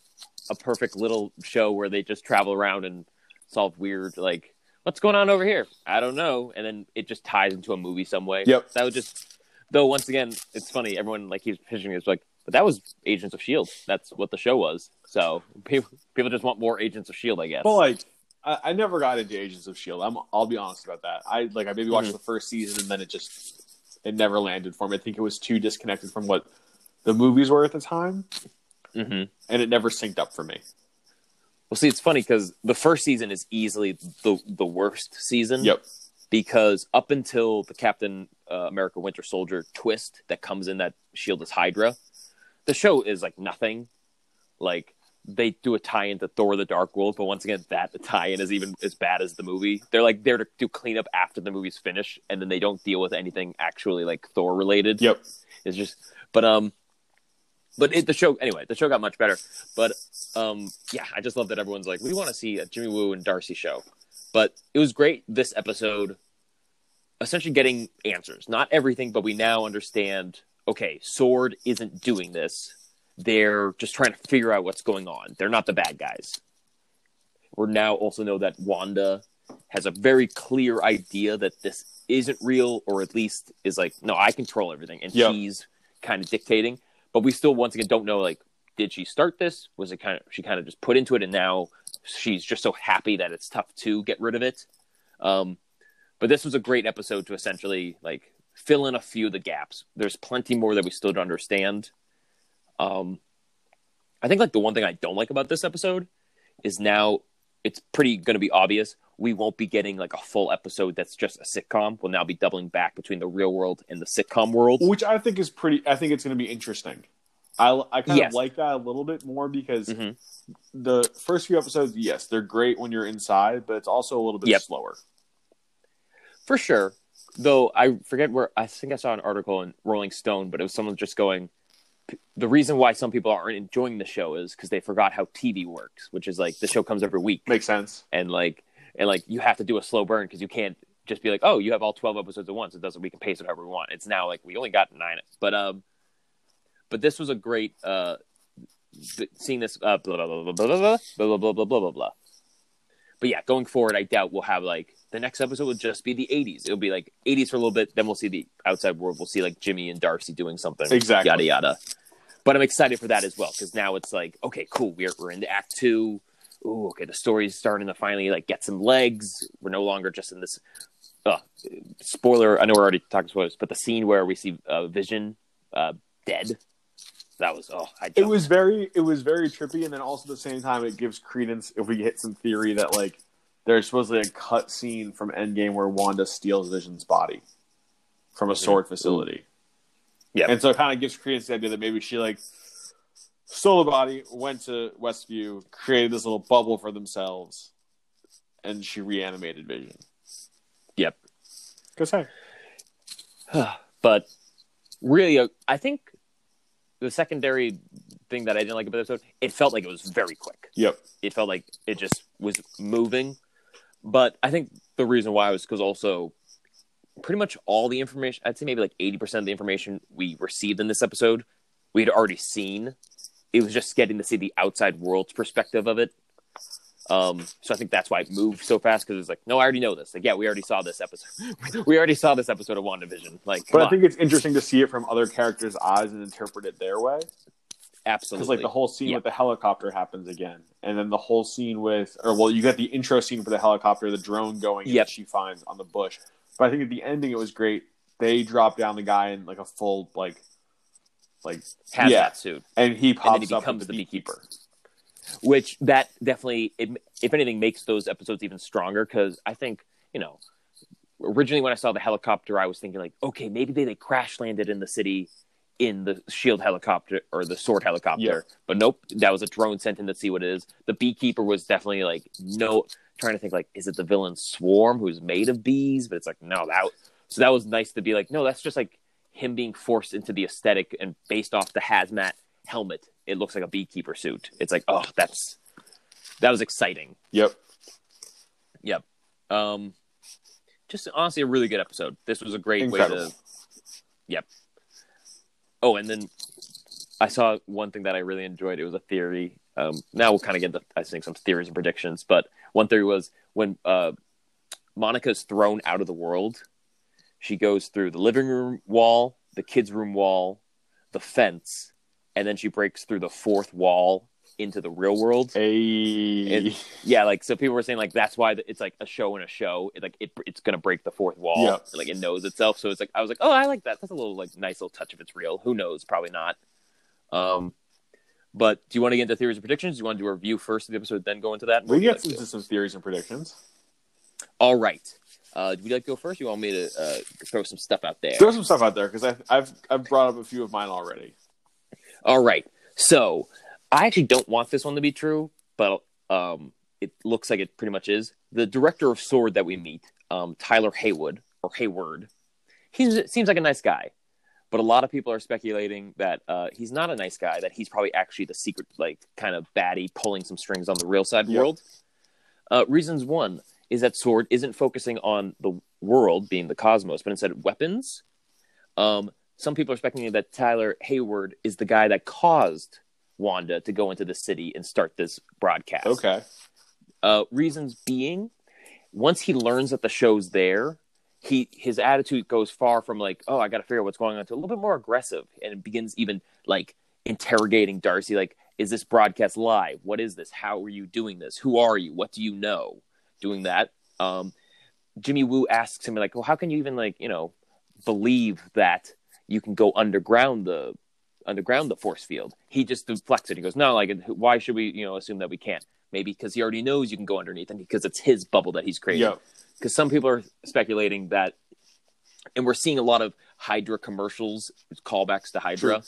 a perfect little show where they just travel around and solve weird like what's going on over here. I don't know, and then it just ties into a movie some way. Yep. That would just. Though once again, it's funny. Everyone like keeps pitching it. It's like, but that was Agents of Shield. That's what the show was. So people people just want more Agents of Shield, I guess. But like, I, I never got into Agents of Shield. I'm. I'll be honest about that. I like. I maybe watched Mhm. the first season and then it just it never landed for me. I think it was too disconnected from what the movies were at the time, hmm and it never synced up for me. Well, see, it's funny because the first season is easily the the worst season. Yep. Because up until the Captain uh, America Winter Soldier twist that comes in that Shield is Hydra, the show is like nothing. Like they do a tie into Thor: The Dark World, but once again, that tie-in is even as bad as the movie. They're like there to do cleanup after the movie's finished, and then they don't deal with anything actually like Thor related. Yep. It's just, but um, but it, the show anyway. The show got much better. But um, yeah, I just love that everyone's like, we want to see a Jimmy Woo and Darcy show. But it was great this episode, essentially getting answers. Not everything, but we now understand. Okay, Sword isn't doing this. They're just trying to figure out what's going on. They're not the bad guys. We now also know that Wanda has a very clear idea that this isn't real, or at least is like, no, I control everything, and Yep. she's kind of dictating. But we still, once again, don't know like, did she start this? Was it kind of she kind of just put into it, and now she's just so happy that it's tough to get rid of it. Um, but this was a great episode to essentially like fill in a few of the gaps. There's plenty more that we still don't understand. Um, I think like the one thing I don't like about this episode is now it's pretty going to be obvious we won't be getting like a full episode that's just a sitcom. We'll now be doubling back between the real world and the sitcom world. which I think is pretty. I think it's going to be interesting. I I kind Yes. of like that a little bit more because Mhm. the first few episodes, yes, they're great when you're inside, but it's also a little bit Yep. slower. For sure. Though I forget where I think I saw an article in Rolling Stone, but it was someone just going the reason why some people aren't enjoying the show is because they forgot how TV works, which is like the show comes every week. Makes sense. and like and like you have to do a slow burn because you can't just be like oh you have all 12 episodes at once it doesn't we can pace it however we want it's now like we only got nine but um but this was a great uh seeing this uh blah blah blah blah blah blah blah blah blah blah blah but yeah going forward i doubt we'll have like the next episode will just be the 80s it'll be like 80s for a little bit then we'll see the outside world we'll see like jimmy and darcy doing something Exactly. yada yada but i'm excited for that as well because now it's like okay cool we're, we're into act two ooh, okay, the story's starting to finally like get some legs. We're no longer just in this. Uh, spoiler. I know we're already talking spoilers, but the scene where we see uh, Vision uh, dead. That was oh, I did. It was very, it was very trippy, and then also at the same time, it gives credence if we hit some theory that like there's supposedly a cut scene from Endgame where Wanda steals Vision's body from a sword facility. Yeah, and so it kind of gives credence to the idea that maybe she like stole the body, went to Westview, created this little bubble for themselves, and she reanimated Vision. Yep. Cause hey, but really, uh, I think the secondary thing that I didn't like about the episode, it felt like it was very quick. yep, it felt like it just was moving. But I think the reason why was because also pretty much all the information, I'd say maybe like 80% of the information we received in this episode, we had already seen. It was just getting to see the outside world's perspective of it. Um, so I think that's why it moved so fast because it's like, no, I already know this. Like, yeah, we already saw this episode. we already saw this episode of WandaVision. Like, but I on. think it's interesting to see it from other characters' eyes and interpret it their way. Absolutely. Because like the whole scene Yeah. with the helicopter happens again, and then the whole scene with, or well, you get the intro scene for the helicopter, the drone going, Yep. that she finds on the bush. But I think at the ending it was great. They drop down the guy in like a full like, like hazmat yeah, suit. and he and pops then he up becomes with the beekeeper. Which that definitely, it, if anything, makes those episodes even stronger because I think you know, originally when I saw the helicopter, I was thinking like, okay, maybe they, they crash landed in the city in the shield helicopter or the sword helicopter, Yeah. but nope, that was a drone sent in to see what it is. The beekeeper was definitely like no, trying to think like, is it the villain swarm who's made of bees? But it's like no, that so that was nice to be like, no, that's just like him being forced into the aesthetic and based off the hazmat helmet. It looks like a beekeeper suit. It's like, oh, that's that was exciting. Yep. Yep. Um, just honestly, a really good episode. This was a great way to. Yep. Oh, and then I saw one thing that I really enjoyed. It was a theory. Um, now we'll kind of get the I think some theories and predictions, but one theory was when uh, Monica's thrown out of the world, she goes through the living room wall, the kids' room wall, the fence, and then she breaks through the fourth wall into the real world. A It- yeah, like so people were saying like that's why it's like a show in a show. It, like it, it's gonna break the fourth wall. Yeah. Like it knows itself. So it's like I was like, oh, I like that. That's a little like nice little touch if it's real. Who knows? Probably not. Um, but do you want to get into theories and predictions? Do you want to do a review first of the episode, then go into that? we What would you get into some theories and predictions. All right. Uh, would you like to go first? You want me to uh, throw some stuff out there? Throw some stuff out there because I've I've brought up a few of mine already. All right. So I actually don't want this one to be true, but um, it looks like it pretty much is. The director of Sword that we meet, um, Tyler Haywood or Hayward, he seems like a nice guy, but a lot of people are speculating that uh, he's not a nice guy. That he's probably actually the secret, like kind of baddie, pulling some strings on the real side Yep. world. Uh, reasons one is that Sword isn't focusing on the world being the cosmos, but instead weapons. Um, some people are speculating that Tyler Hayward is the guy that caused Wanda to go into the city and start this broadcast. Okay. Uh, reasons being, once he learns that the show's there, he his attitude goes far from like, oh, I got to figure out what's going on, to a little bit more aggressive, and it begins even like interrogating Darcy, like, is this broadcast live? What is this? How are you doing this? Who are you? What do you know? Doing that. Um, Jimmy Woo asks him like, well, how can you even like you know believe that you can go underground the underground the force field. He just deflects it. He goes, no, like why should we you know assume that we can't? Maybe because he already knows you can go underneath, and because it's his bubble that he's created. Because some people are speculating that, and we're seeing a lot of Hydra commercials, callbacks to Hydra.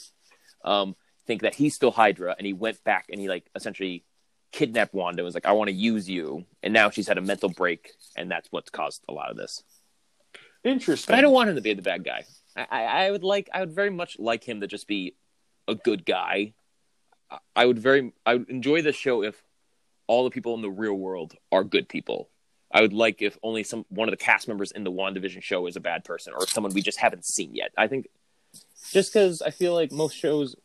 Um, think that he's still Hydra, and he went back and he like essentially kidnapped Wanda. and Was like, I want to use you, and now she's had a mental break, and that's what's caused a lot of this. Interesting. But I don't want him to be the bad guy. I, I, I would like, I would very much like him to just be a good guy. I- would very, I would enjoy the show if all the people in the real world are good people. I would like if only some one of the cast members in the WandaVision show is a bad person or someone we just haven't seen yet. I think just because I feel like most shows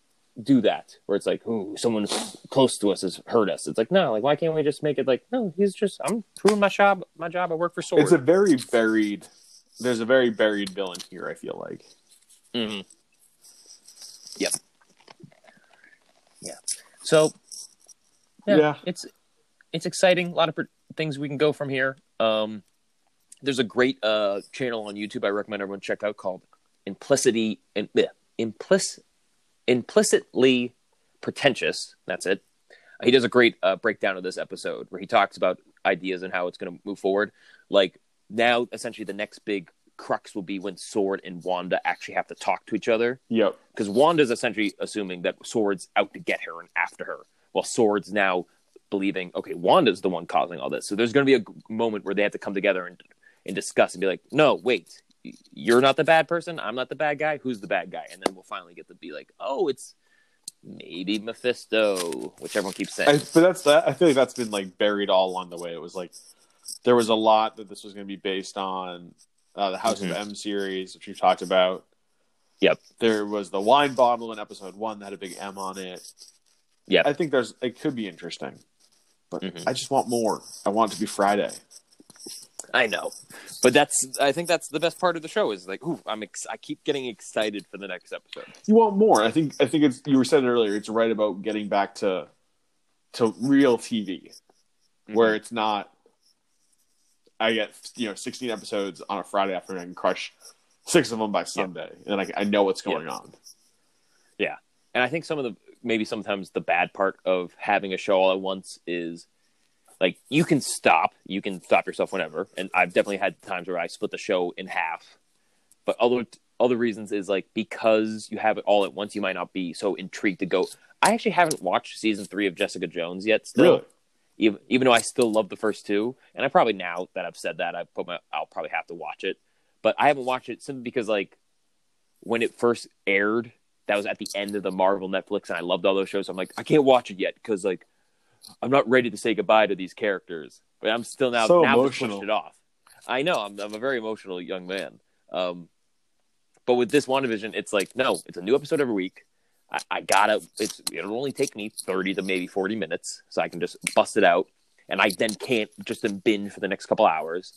do that, where it's like, "Ooh, someone close to us has hurt us." It's like, no, like why can't we just make it like, no, he's just I'm doing my job. My job. I work for Sword. It's a very buried. There's a very buried villain here. I feel like. Mm-hmm. Yep. Yeah. So. Yeah, Yeah. It's it's exciting. A lot of pr- things we can go from here. Um, there's a great uh channel on YouTube I recommend everyone check out called Implicity in, bleh, Implic- Implicitly Pretentious. That's it. He does a great uh, breakdown of this episode where he talks about ideas and how it's going to move forward. Like now, essentially, the next big crux will be when Sword and Wanda actually have to talk to each other Yep. because Wanda's essentially assuming that Sword's out to get her and after her, while Sword's now believing, okay, Wanda's the one causing all this. So there's going to be a moment where they have to come together and and discuss and be like, no, wait, you're not the bad person, I'm not the bad guy. Who's the bad guy? And then we'll finally get to be like, oh, it's maybe Mephisto, which everyone keeps saying. I, but that's that. I feel like that's been like buried all along the way. It was like there was a lot that this was going to be based on uh, the House Mhm. of M series, which we've talked about. Yep. There was the wine bottle in episode one that had a big M on it. Yeah. I think there's it could be interesting, but Mhm. I just want more. I want it to be Friday. I know, but that's I think that's the best part of the show is like, ooh, I'm ex- I keep getting excited for the next episode. You want more. I think. I think it's. You were saying earlier. It's right about getting back to to real TV, where it's not. I get you know 16 episodes on a Friday afternoon. I can crush six of them by Sunday, and I, I know what's going on. Yeah, and I think some of the maybe sometimes the bad part of having a show all at once is like you can stop, you can stop yourself whenever, and I've definitely had times where I split the show in half. But other other reasons is like because you have it all at once, you might not be so intrigued to go. I actually haven't watched season three of Jessica Jones yet. Still, Really? Even even though I still love the first two, and I probably now that I've said that, I put my I'll probably have to watch it, but I haven't watched it simply because like when it first aired, that was at the end of the Marvel Netflix, and I loved all those shows. I'm like, I can't watch it yet because like I'm not ready to say goodbye to these characters, but I'm still now So now pushed emotional. it off. I know I'm I'm a very emotional young man, um, but with this WandaVision, it's like no, it's a new episode every week. I, I gotta. It's it'll only take me thirty to maybe forty minutes, so I can just bust it out, and I then can't just then binge for the next couple hours.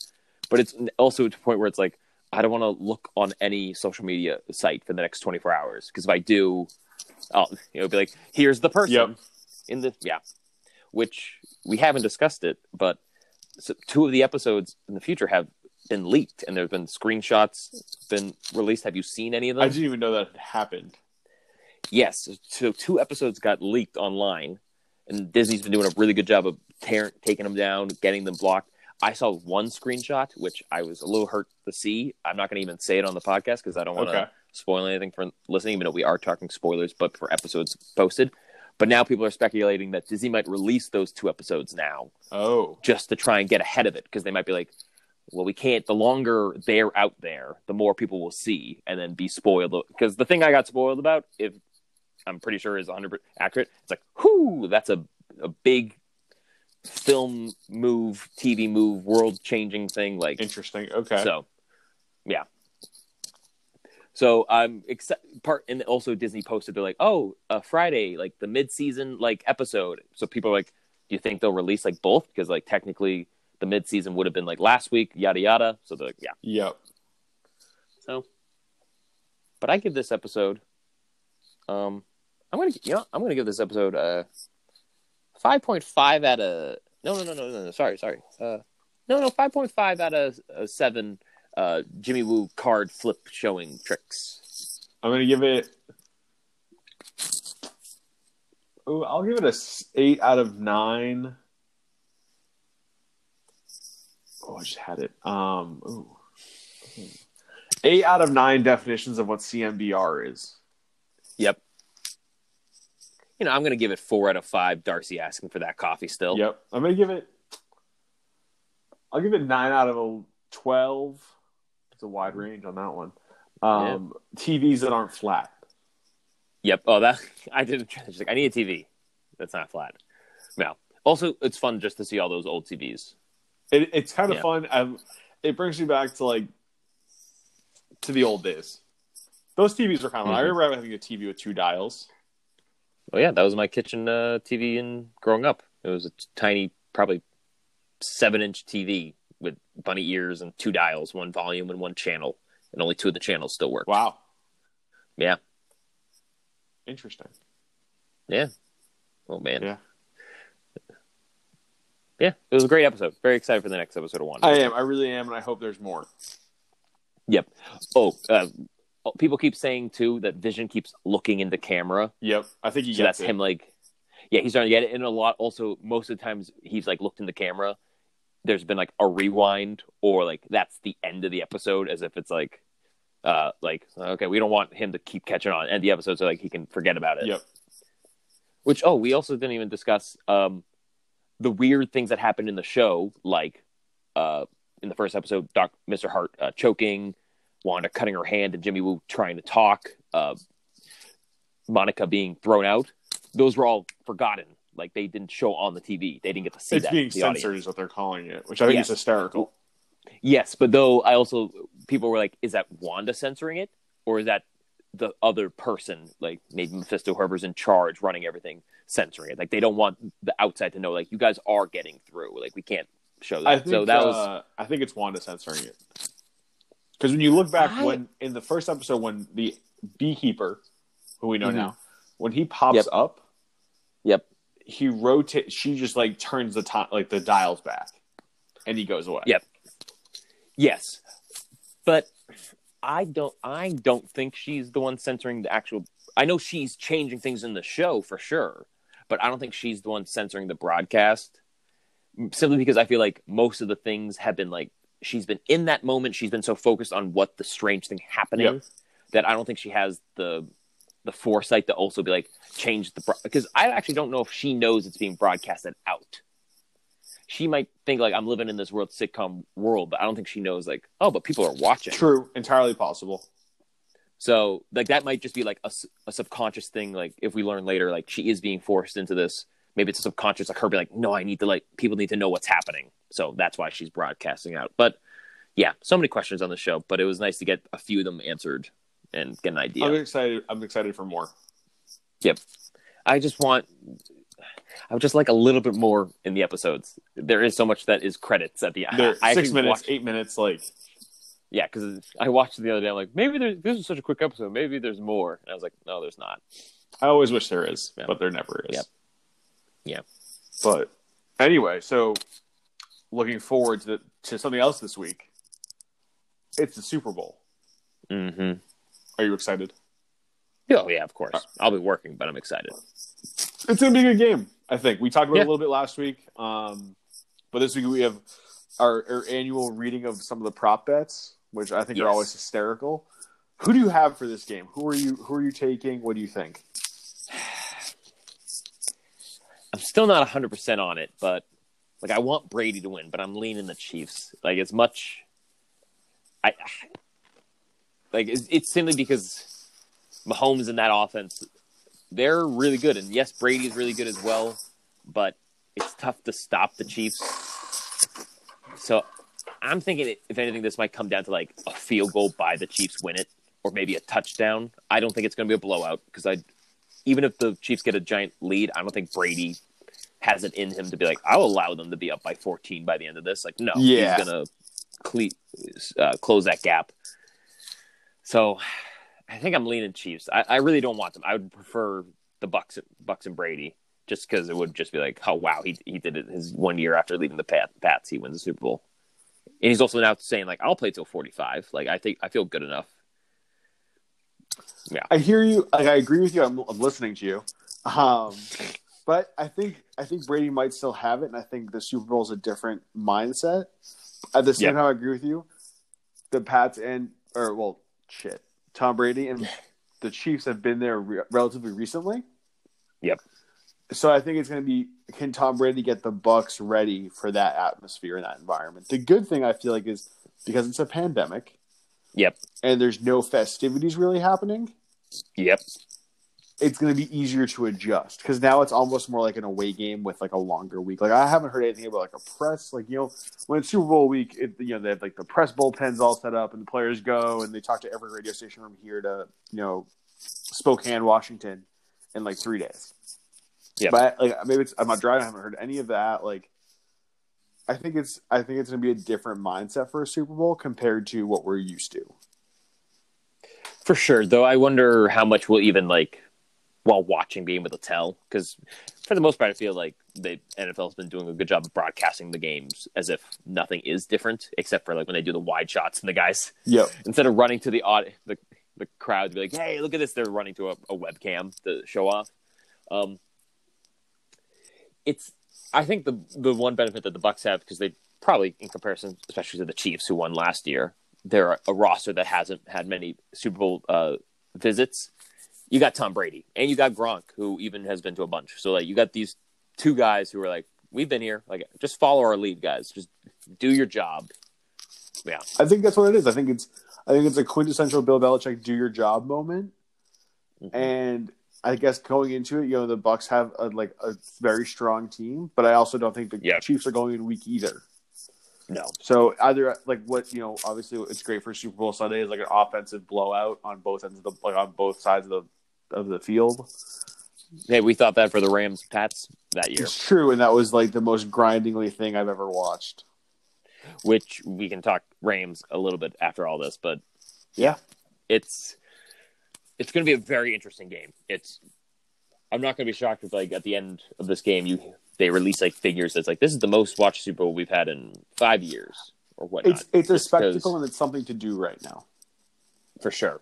But it's also to a point where it's like I don't want to look on any social media site for the next twenty four hours because if I do, I'll you know be like, here's the person Yep. in the yeah, which we haven't discussed it, but so two of the episodes in the future have been leaked and there's been screenshots been released. Have you seen any of them? I didn't even know that happened. Yes. So two episodes got leaked online, and Disney's been doing a really good job of tear- taking them down, getting them blocked. I saw one screenshot, which I was a little hurt to see. I'm not going to even say it on the podcast because I don't want to Okay. spoil anything for listening, even though we are talking spoilers, but for episodes posted. But now people are speculating that Disney might release those two episodes now Oh, just to try and get ahead of it because they might be like, well, we can't. The longer they're out there, the more people will see and then be spoiled. Because the thing I got spoiled about, if I'm pretty sure is 100 accurate, it's like, whoo, that's a a big film move, TV move, world changing thing. Like, interesting. Okay. so, yeah. So I'm excited. Part and also Disney posted they're like, oh, uh, Friday, like the mid season like episode. So people are like, do you think they'll release like both? Because like technically the mid season would have been like last week, yada yada. So they're like, yeah. Yep. So, but I give this episode, um, I'm gonna you know I'm gonna give this episode uh five point five out of no no no no no no sorry sorry uh no no five point five out of uh, seven uh Jimmy Woo card flip showing tricks. I'm gonna give it ooh, I'll give it a eight out of nine. Oh, I just had it. Um, ooh. eight out of nine definitions of what CMBR is. Yep. You know, I'm gonna give it four out of five. Darcy asking for that coffee still. Yep, I'm gonna give it. I'll give it nine out of a twelve. It's a wide range on that one. Um, TVs that aren't flat. Yep. Oh, that I did. She's like, I need a TV that's not flat. No. Also, it's fun just to see all those old TVs. It, it's kind of Yeah. fun. Um, it brings me back to like to the old days. Those TVs were kind of. I Mhm. remember having a TV with two dials. Oh yeah, that was my kitchen uh, TV in growing up. It was a t- tiny, probably seven-inch TV with bunny ears and two dials, one volume and one channel, and only two of the channels still work. Wow, Yeah. interesting. Yeah. Oh man. Yeah. Yeah, it was a great episode. Very excited for the next episode of One. I am. I really am, and I hope there's more. Yep. Oh, uh, oh, people keep saying too that Vision keeps looking into camera. Yep, I think he So gets that's it. him like yeah, he's starting to get it. And a lot also most of the times he's like looked in the camera, there's been like a rewind or like that's the end of the episode as if it's like uh like okay, we don't want him to keep catching on end the episode so like he can forget about it. Yep. Which oh, we also didn't even discuss um the weird things that happened in the show, like uh in the first episode, Doc Mr. Hart uh, choking, Wanda cutting her hand, and Jimmy Woo trying to talk, uh, Monica being thrown out. Those were all forgotten. Like they didn't show on the TV. They didn't get to see It's that. being the censored, is what they're calling it, which I think Yeah. is hysterical. Yes, but though I also people were like, is that Wanda censoring it, or is that the other person, like maybe Mephisto, whoever's in charge, running everything, censoring it? Like they don't want the outside to know, like you guys are getting through. Like we can't show that. Think, so that was uh, I think it's Wanda censoring it. Because when you look back, I- when in the first episode, when the beekeeper, who we know Mhm. now, when he pops Yep. up, Yep. he rotates. She just like turns the time, like the dials back, and he goes away. Yep. Yes, but I don't. I don't think she's the one censoring the actual. I know she's changing things in the show for sure, but I don't think she's the one censoring the broadcast. Simply because I feel like most of the things have been like she's been in that moment. She's been so focused on what the strange thing happening Yep. that I don't think she has the the foresight to also be like change the because I actually don't know if she knows it's being broadcasted out she might think like I'm living in this world sitcom world, but I don't think she knows like, oh, but people are watching. True, entirely possible. So like that might just be like a subconscious thing. Like if we learn later, like she is being forced into this. Maybe it's a subconscious, like her be like, no, I need to like people need to know what's happening. So that's why she's broadcasting out. But yeah, so many questions on the show, but it was nice to get a few of them answered and get an idea. I'm excited. I'm excited for more. Yep. I just want, I would just like a little bit more in the episodes. There is so much that is credits at the end. Six minutes, watched- eight minutes. Like Yeah, because I watched it the other day. I'm like, maybe there's this is such a quick episode. Maybe there's more. And I was like, no, there's not. I always wish there is, Yeah. but there never is. Yep. Yeah. But anyway, so looking forward to to something else this week. It's the Super Bowl. Mm-hmm. Are you excited? Oh yeah, of course. I'll be working, but I'm excited. It's gonna be a good game. I think we talked about Yeah. it a little bit last week, um, but this week we have our, our annual reading of some of the prop bets, which I think are always hysterical. Who do you have for this game? Who are you? Who are you taking? What do you think? I'm still not 100 percent on it, but like I want Brady to win, but I'm leaning the Chiefs. Like as much, I like it's, simply because Mahomes in that offense, they're really good, and yes, Brady's really good as well, but it's tough to stop the Chiefs. So I'm thinking, if anything, this might come down to like a field goal by the Chiefs win it, or maybe a touchdown. I don't think it's going to be a blowout because I, even if the Chiefs get a giant lead, I don't think Brady has it in him to be like, I'll allow them to be up by 14 by the end of this. Like, no, Yeah. he's going to cle- uh, close that gap. So I think I'm leaning Chiefs. I, I really don't want them. I would prefer the Bucks, Bucks and Brady, just because it would just be like, oh wow, he he did it his one year after leaving the Pat, Pats, he wins the Super Bowl, and he's also now saying like, I'll play till 45. Like I think I feel good enough. Yeah i hear you. Like, I agree with you. I'm, I'm listening to you. Um, but I think I think Brady might still have it, and I think the Super Bowl is a different mindset. At the same Yeah. time, I agree with you. The Pats and or well, shit, Tom Brady and the Chiefs have been there re- relatively recently. Yep. So I think it's going to be can Tom Brady get the Bucks ready for that atmosphere and that environment? The good thing I feel like is because it's a pandemic Yep. and there's no festivities really happening Yep. it's going to be easier to adjust because now it's almost more like an away game with like a longer week. Like I haven't heard anything about like a press, like you know, when it's Super Bowl week, it, you know they have like the press bullpens all set up and the players go and they talk to every radio station from here to you know Spokane, Washington, in like three days. Yeah. but like maybe it's I'm not driving. I haven't heard any of that. Like I think it's I think it's going to be a different mindset for a Super Bowl compared to what we're used to. For sure. Though I wonder how much we'll even like while watching be able to tell because for the most part, I feel like the NFL has been doing a good job of broadcasting the games as if nothing is different, except for like when they do the wide shots and the guys yeah, instead of running to the aud- the the crowd to be like, "Hey, look at this!" They're running to a, a webcam to show off. Um, it's I think the the one benefit that the Bucks have because they probably in comparison, especially to the Chiefs who won last year, they're a roster that hasn't had many Super Bowl uh, visits. You got Tom Brady and you got Gronk, who even has been to a bunch. So like you got these two guys who are like, "We've been here. Like, just follow our lead, guys. Just do your job." Yeah. I think that's what it is. I think it's I think it's a quintessential Bill Belichick do your job moment. Mhm. And I guess going into it, you know, the Bucks have a, like a very strong team, but I also don't think the Yeah. Chiefs are going in weak either. No. So either like what you know, obviously it's great for Super Bowl Sunday is like an offensive blowout on both ends of the like on both sides of the of the field. Hey, we thought that for the Rams Pats that year, It's true, and that was like the most grindingly thing I've ever watched. which we can talk Rams a little bit after all this, but Yeah. it's it's going to be a very interesting game. It's I'm not going to be shocked if like at the end of this game you they release like figures that's like this is the most watched Super Bowl we've had in five years or whatnot. It's it's a spectacle and it's something to do right now. for sure.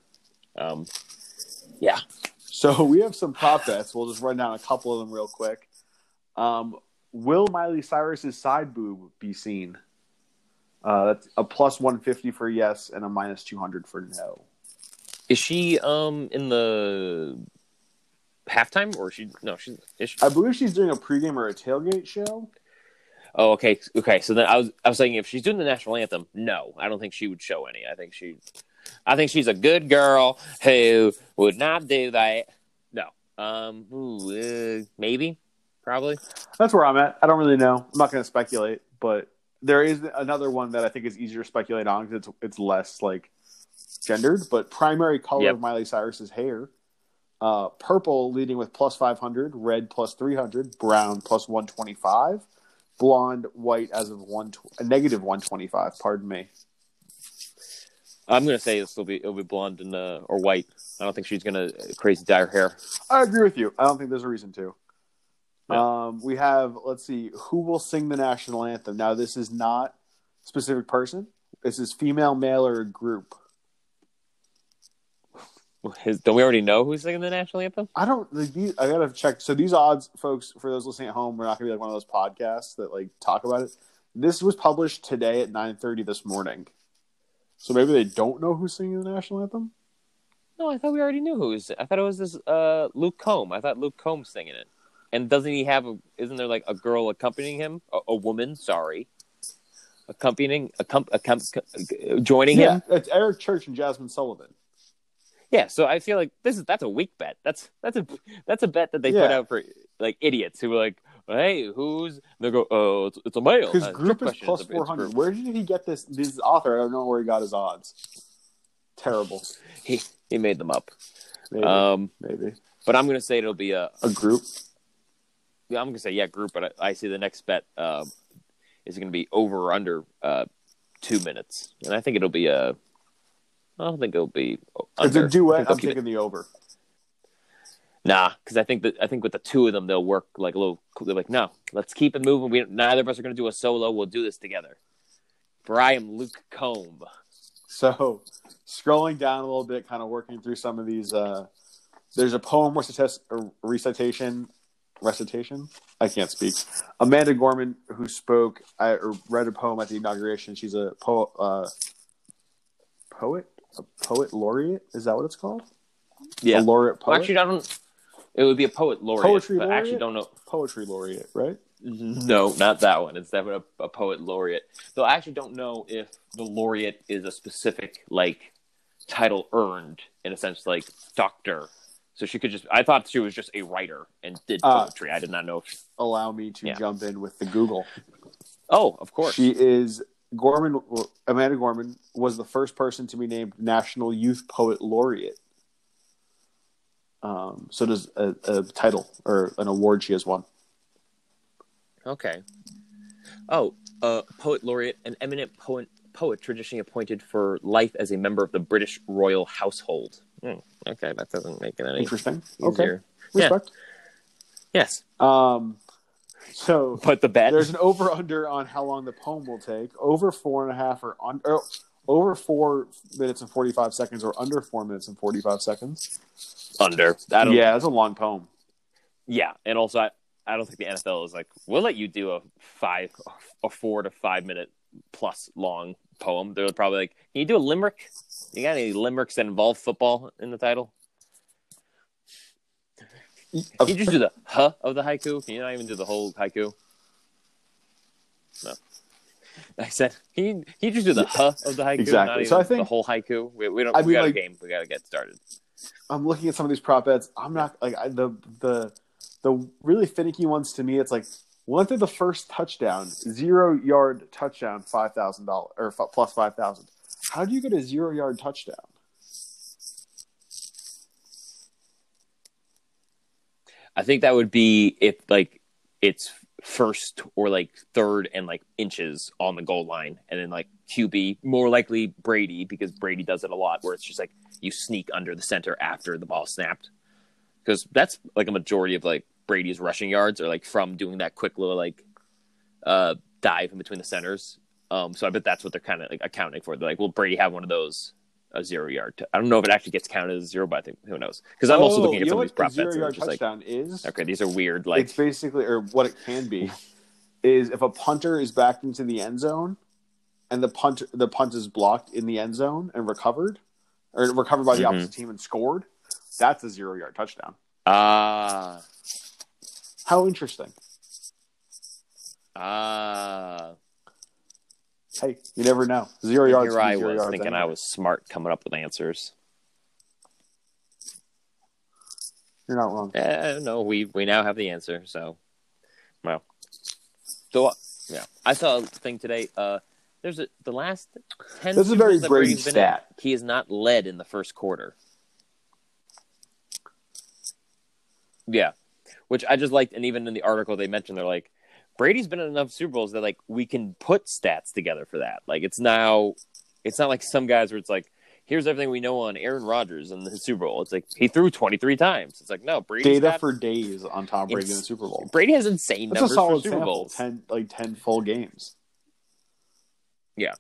Um, yeah, So we have some prop bets. We'll just run down a couple of them real quick. Um, will Miley Cyrus's side boob be seen? Uh, that's a plus one fifty for yes and a minus two hundred for no. Is she um in the halftime or is she no she's she, I believe she's doing a pregame or a tailgate show. Oh, okay, okay. So then I was I was saying if she's doing the national anthem, no, I don't think she would show any. I think she, I think she's a good girl who would not do that. No, um, ooh, uh, maybe, probably. That's where I'm at. I don't really know. I'm not going to speculate, but there is another one that I think is easier to speculate on because it's it's less like gendered. But primary color Yep. of Miley Cyrus's hair: uh, purple leading with plus five hundred, red plus three hundred, brown plus one twenty five, blonde white as of one tw- negative one twenty five. Pardon me. I'm gonna say this will be it'll be blonde and uh, or white. I don't think she's gonna crazy dye her hair. I agree with you. I don't think there's a reason to. Yeah. Um, we have, let's see, who will sing the national anthem? Now, this is not specific person. This is female, male, or group. His, don't we already know who's singing the national anthem? I don't. Like, these, I gotta check. So these odds, folks, for those listening at home, we're not gonna be like one of those podcasts that like talk about it. This was published today at nine thirty this morning. So maybe they don't know who's singing the national anthem. No, I thought we already knew who was. I thought it was this uh, Luke Combs. I thought Luke Combs singing it. And doesn't he have? A, isn't there like a girl accompanying him? A, a woman, sorry, accompanying, accom- accom- joining Yeah, him. it's Eric Church and Jazmine Sullivan. Yeah. So I feel like this is that's a weak bet. That's that's a that's a bet that they put out for like idiots who were like, hey, who's? They go, oh, it's, it's a male. His Uh, group is plus it's a- it's four hundred. Where did he get this? This author, I don't know where he got his odds. Terrible. He he made them up. Maybe. Um, maybe but I'm gonna say it'll be a a group. Yeah, I'm gonna say yeah, group, but I, I see the next bet um, is going to be over or under uh, two minutes, and I think it'll be a. I don't think it'll be. It's a duet. I'm taking the over. Nah, because I think that I think with the two of them they'll work like a little. They're like, no, let's keep it moving. We neither of us are going to do a solo. We'll do this together. For I am Luke Combe. So, scrolling down a little bit, kind of working through some of these uh, There's a poem recitation. Recitation. I can't speak. Amanda Gorman, who spoke I, read a poem at the inauguration. She's a po- uh, poet, a poet laureate. Is that what it's called? Yeah. a laureate poet. Well, actually, I don't. It would be a poet laureate. Poetry but I actually don't know. poetry laureate, right? No, not that one. It's definitely a, a poet laureate. Though I actually don't know if the laureate is a specific like title earned in a sense, like doctor. So she could just. I thought she was just a writer and did Uh, poetry. I did not know. If, Allow me to Yeah. jump in with the Google. oh, of course. She is Gorman. Amanda Gorman was the first person to be named National Youth Poet Laureate. Um, so does a, a title or an award she has won. Okay. Oh, uh, poet laureate, an eminent poet, poet traditionally appointed for life as a member of the British royal household. Hmm, okay, that doesn't make it any Interesting. Okay, easier. Yeah. respect. Yes, Um, so but the bet. there's an over under on how long the poem will take. Over four and a half or on or over four minutes and forty five seconds or under four minutes and forty five seconds. under. I don't, Yeah, it's a long poem. Yeah, and also I, I don't think the NFL is like we'll let you do a five, a four to five minute plus long poem. They're probably like, can you do a limerick? You got any limericks that involve football in the title? Can you just do the huh of the haiku? Can you not even do the whole haiku? No. I said, can you, can you just do the huh of the haiku? Exactly. So I think- the whole haiku. We, we don't. I we mean, got like- a game. We got to get started. I'm looking at some of these prop bets. I'm not like I, the the the really finicky ones to me. It's like one through the first touchdown, zero yard touchdown, five thousand dollars or f- plus five thousand. How do you get a zero yard touchdown? I think that would be if like it's first or like third and like inches on the goal line, and then like QB more likely Brady because Brady does it a lot where it's just like you sneak under the center after the ball snapped because that's like a majority of like Brady's rushing yards are like from doing that quick little like uh dive in between the centers. Um, so I bet that's what they're kind of like accounting for. They're like, will Brady have one of those? A zero yard. T- I don't know if it actually gets counted as zero, but I think who knows? Because I'm also Oh, looking at some of these prop zero bets. I'm yard just like, touchdown is. Okay, these are weird. Like, it's basically or what it can be is if a punter is backed into the end zone and the punt the punt is blocked in the end zone and recovered or recovered by the Mhm. opposite team and scored, that's a zero yard touchdown. ah, How interesting. ah. Hey, you never know. Zero yards. Here I was yards thinking anyway. I was smart coming up with answers. You're not wrong. Eh, no, we we now have the answer. So, well, so uh, yeah, I saw a thing today. Uh, there's a the last ten. This is a very Brady stat. in, he is not led in the first quarter. Yeah, which I just liked, and even in the article they mentioned they're like, Brady's been in enough Super Bowls that like we can put stats together for that. Like it's now, it's not like some guys where it's like, here's everything we know on Aaron Rodgers and the Super Bowl. It's like he threw 23 times. It's like no, Brady's Data got, for days on Tom Brady in the Super Bowl. Brady has insane That's a numbers for solid Super sample. Bowls. Ten like ten full games. Yeah.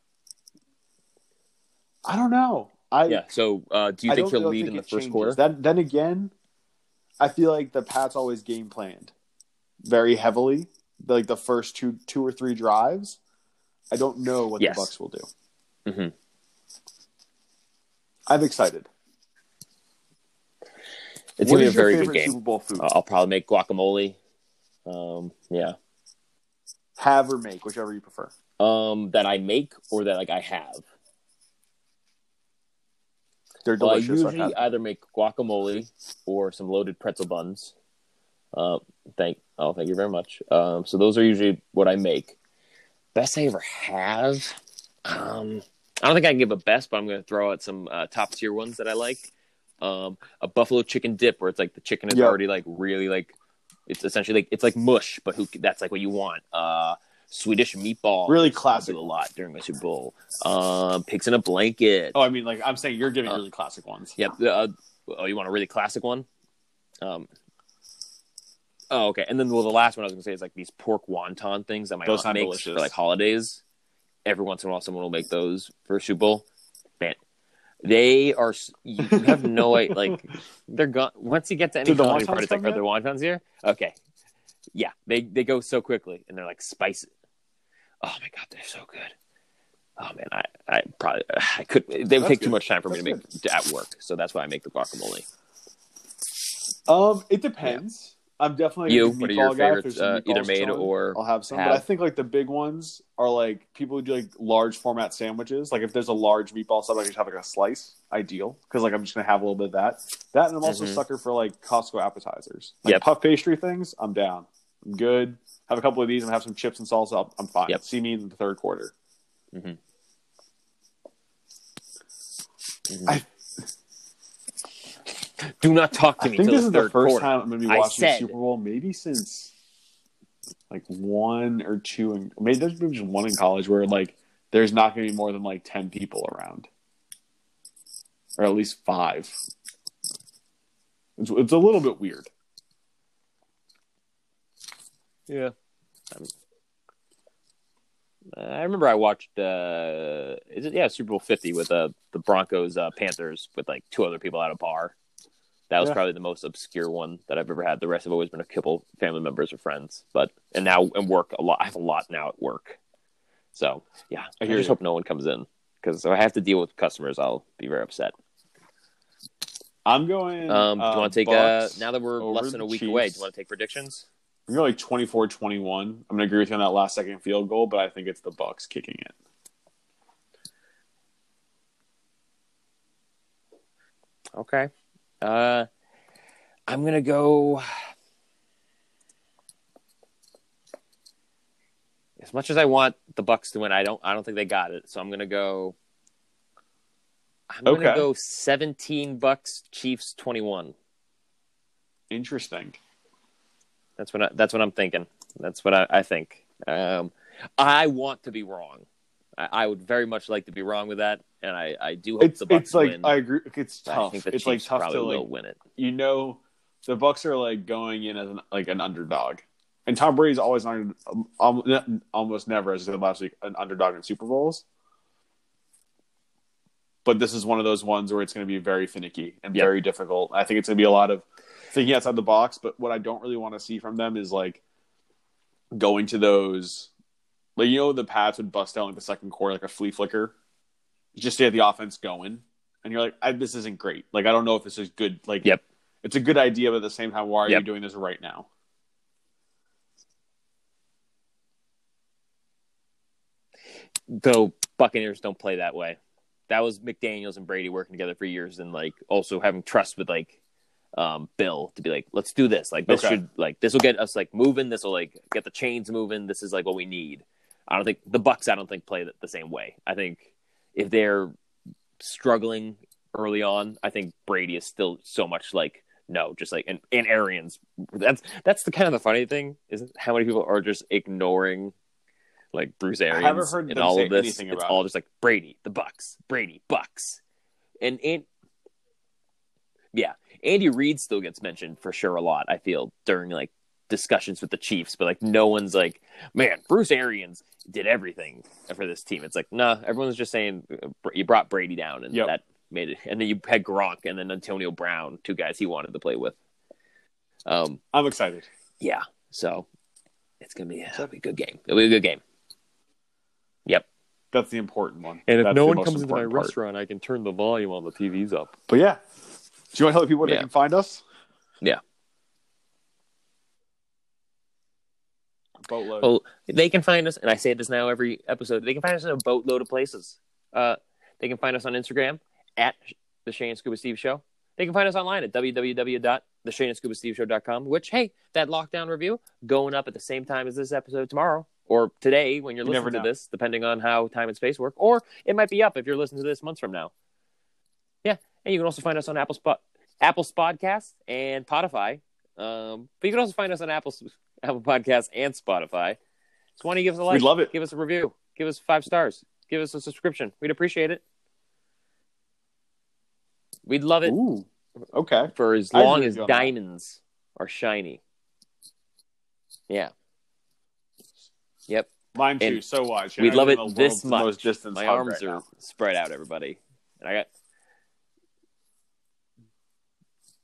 I don't know. I Yeah. So uh, do you I think he'll lead think in the first changes. quarter? Then then again, I feel like the Pats always game planned very heavily. Like the first two two or three drives. I don't know what Yes. the Bucks will do. hmm I'm excited. It's What gonna be a very good game. Super Bowl food. Uh, I'll probably make guacamole. Um, yeah. Have or make, whichever you prefer. Um, that I make or that like I have. They're Well, I delicious. Usually either make guacamole or some loaded pretzel buns. Uh, thank oh, thank you very much. Um, so those are usually what I make. Best I ever have. Um, I don't think I can give a best, but I'm going to throw out some uh, top tier ones that I like. Um, a buffalo chicken dip, where it's like the chicken is Yep. already like really like it's essentially like it's like mush, but who that's like what you want. Uh, Swedish meatball, Really classic. a lot during my Super Bowl. Um, pigs in a blanket. Oh, I mean, like I'm saying, you're giving Uh, really classic ones. Yep. Uh, oh, you want a really classic one? Um. Oh, okay. And then well, the last one I was gonna say is like these pork wonton things that my Those aunt makes delicious. for like holidays. Every once in a while, someone will make those for a Super Bowl. Man, They are. You have no idea. Like they're gone. Once you get to any Did the Halloween wontons party, it's like, come are there wontons here? Okay. Yeah, they they go so quickly, and they're like spicy. Oh my god, they're so good. Oh man, I I probably I could. They would That's take too much time for me to That's make at work, so that's why I make the guacamole. Um, it depends. I'm definitely You, what are your meatball guy. Favorites, uh, either made or I'll have some. But? I think like the big ones are like people who do like large format sandwiches. Like if there's a large meatball sub, I just have like a slice. Ideal because like I'm just gonna have a little bit of that. That and I'm also a Mhm. sucker for like Costco appetizers. Like Yep. puff pastry things. I'm down. I'm good. Have a couple of these and have some chips and salsa. I'm fine. Yep. See me in the third quarter. Mhm. I- Do not talk to me. I think this is the first quarter. time I'm going to be I watching the said- Super Bowl, maybe since like one or two, in, maybe there's maybe just one in college where like there's not going to be more than like ten people around, or at least five. It's, it's a little bit weird. Yeah. Um, I remember I watched uh is it yeah, Super Bowl fifty with uh the Broncos uh Panthers with like two other people at a bar. That was Yeah. probably the most obscure one that I've ever had. The rest have always been a couple family members or friends. But and now and work a lot I have a lot now at work. So yeah, I, I just you. hope no one comes in. Because if I have to deal with customers, I'll be very upset. I'm going. Um, do you uh, want to take uh now that we're less than a week Chiefs. away? Do you want to take predictions? I'm going like 24-21. I'm going to agree with you on that last second field goal, but I think it's the Bucks kicking it. Okay. Uh, I'm gonna go. As much as I want the Bucks to win, I don't. I don't think they got it. So I'm gonna go. I'm gonna go 17 Bucks, Chiefs 21. Interesting. That's what I, that's what I'm thinking. That's what I, I think. Um, I want to be wrong. I, I would very much like to be wrong with that, and I, I do hope It's the Bucks it's like win. I agree. It's tough. I think the it's Chiefs like tough probably to like will win it. you know the Bucks are like going in as an, like an underdog, and Tom Brady's always an, um, almost never, as I said last week, an underdog in Super Bowls. But this is one of those ones where it's going to be very finicky and Yep. very difficult. I think it's going to be a lot of thinking outside the box. But what I don't really want to see from them is like going to those, like you know, the Pats would bust out like the second quarter, like a flea flicker, just to get the offense going, and you're like, I, this isn't great. Like I don't know if this is good. Like Yep. it's a good idea, but at the same time, why are Yep. you doing this right now? though Buccaneers don't play that way. That was McDaniels and Brady working together for years, and like also having trust with like um, Bill to be like, let's do this. Like this Okay. should like this will get us like moving. This will like get the chains moving. This is like what we need. I don't think the Bucks. I don't think play the, the same way. I think if they're struggling early on, I think Brady is still so much like no, just like and, and Arians. That's that's the kind of the funny thing is how many people are just ignoring like Bruce Arians haven't heard and all of this. It's all just like Brady, the Bucks, Brady, Bucks, and and yeah, Andy Reid still gets mentioned for sure a lot. I feel during like discussions with the Chiefs, but like no one's like, man, Bruce Arians did everything for this team. It's like, nah, everyone's just saying uh, you brought Brady down, and Yep. that made it. And then you had Gronk and then Antonio Brown, two guys he wanted to play with. Um, I'm excited. yeah, so it's gonna be, it'll be a good game. It'll be a good game. Yep. That's the important one. And if That's no one comes into my part. restaurant, I can turn the volume on the TVs up. But yeah, do you want to tell people where Yeah. they can find us? Yeah. Boatload. Well, they can find us, and I say this now every episode. They can find us in a boatload of places. Uh, they can find us on Instagram at the Shane and Scuba Steve Show. They can find us online at www.theshaneandscubasteveshow.com. Which, hey, that lockdown review going up at the same time as this episode tomorrow, or today when you're You listening to this, depending on how time and space work, or it might be up if you're listening to this months from now. Yeah, and you can also find us on Apple Spot, Apple Podcasts and Spotify. Um, but you can also find us on Apple Apple Podcasts and Spotify. So why don't you give us a like? We'd love it. Give us a review. Give us five stars. Give us a subscription. We'd appreciate it. We'd love it Ooh. Okay. for as long as on that. diamonds are shiny. Yeah. Yep. Mine too. And so wide. We'd love it this much. My arms right are now. spread out, everybody. And I got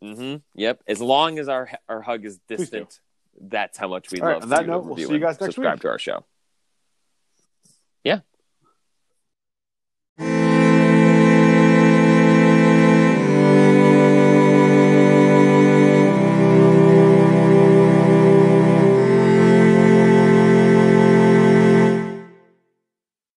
Mm-hmm. Yep. As long as our our hug is distant, that's how much we All right, love on for that note, we'll see you guys next subscribe week. to our show.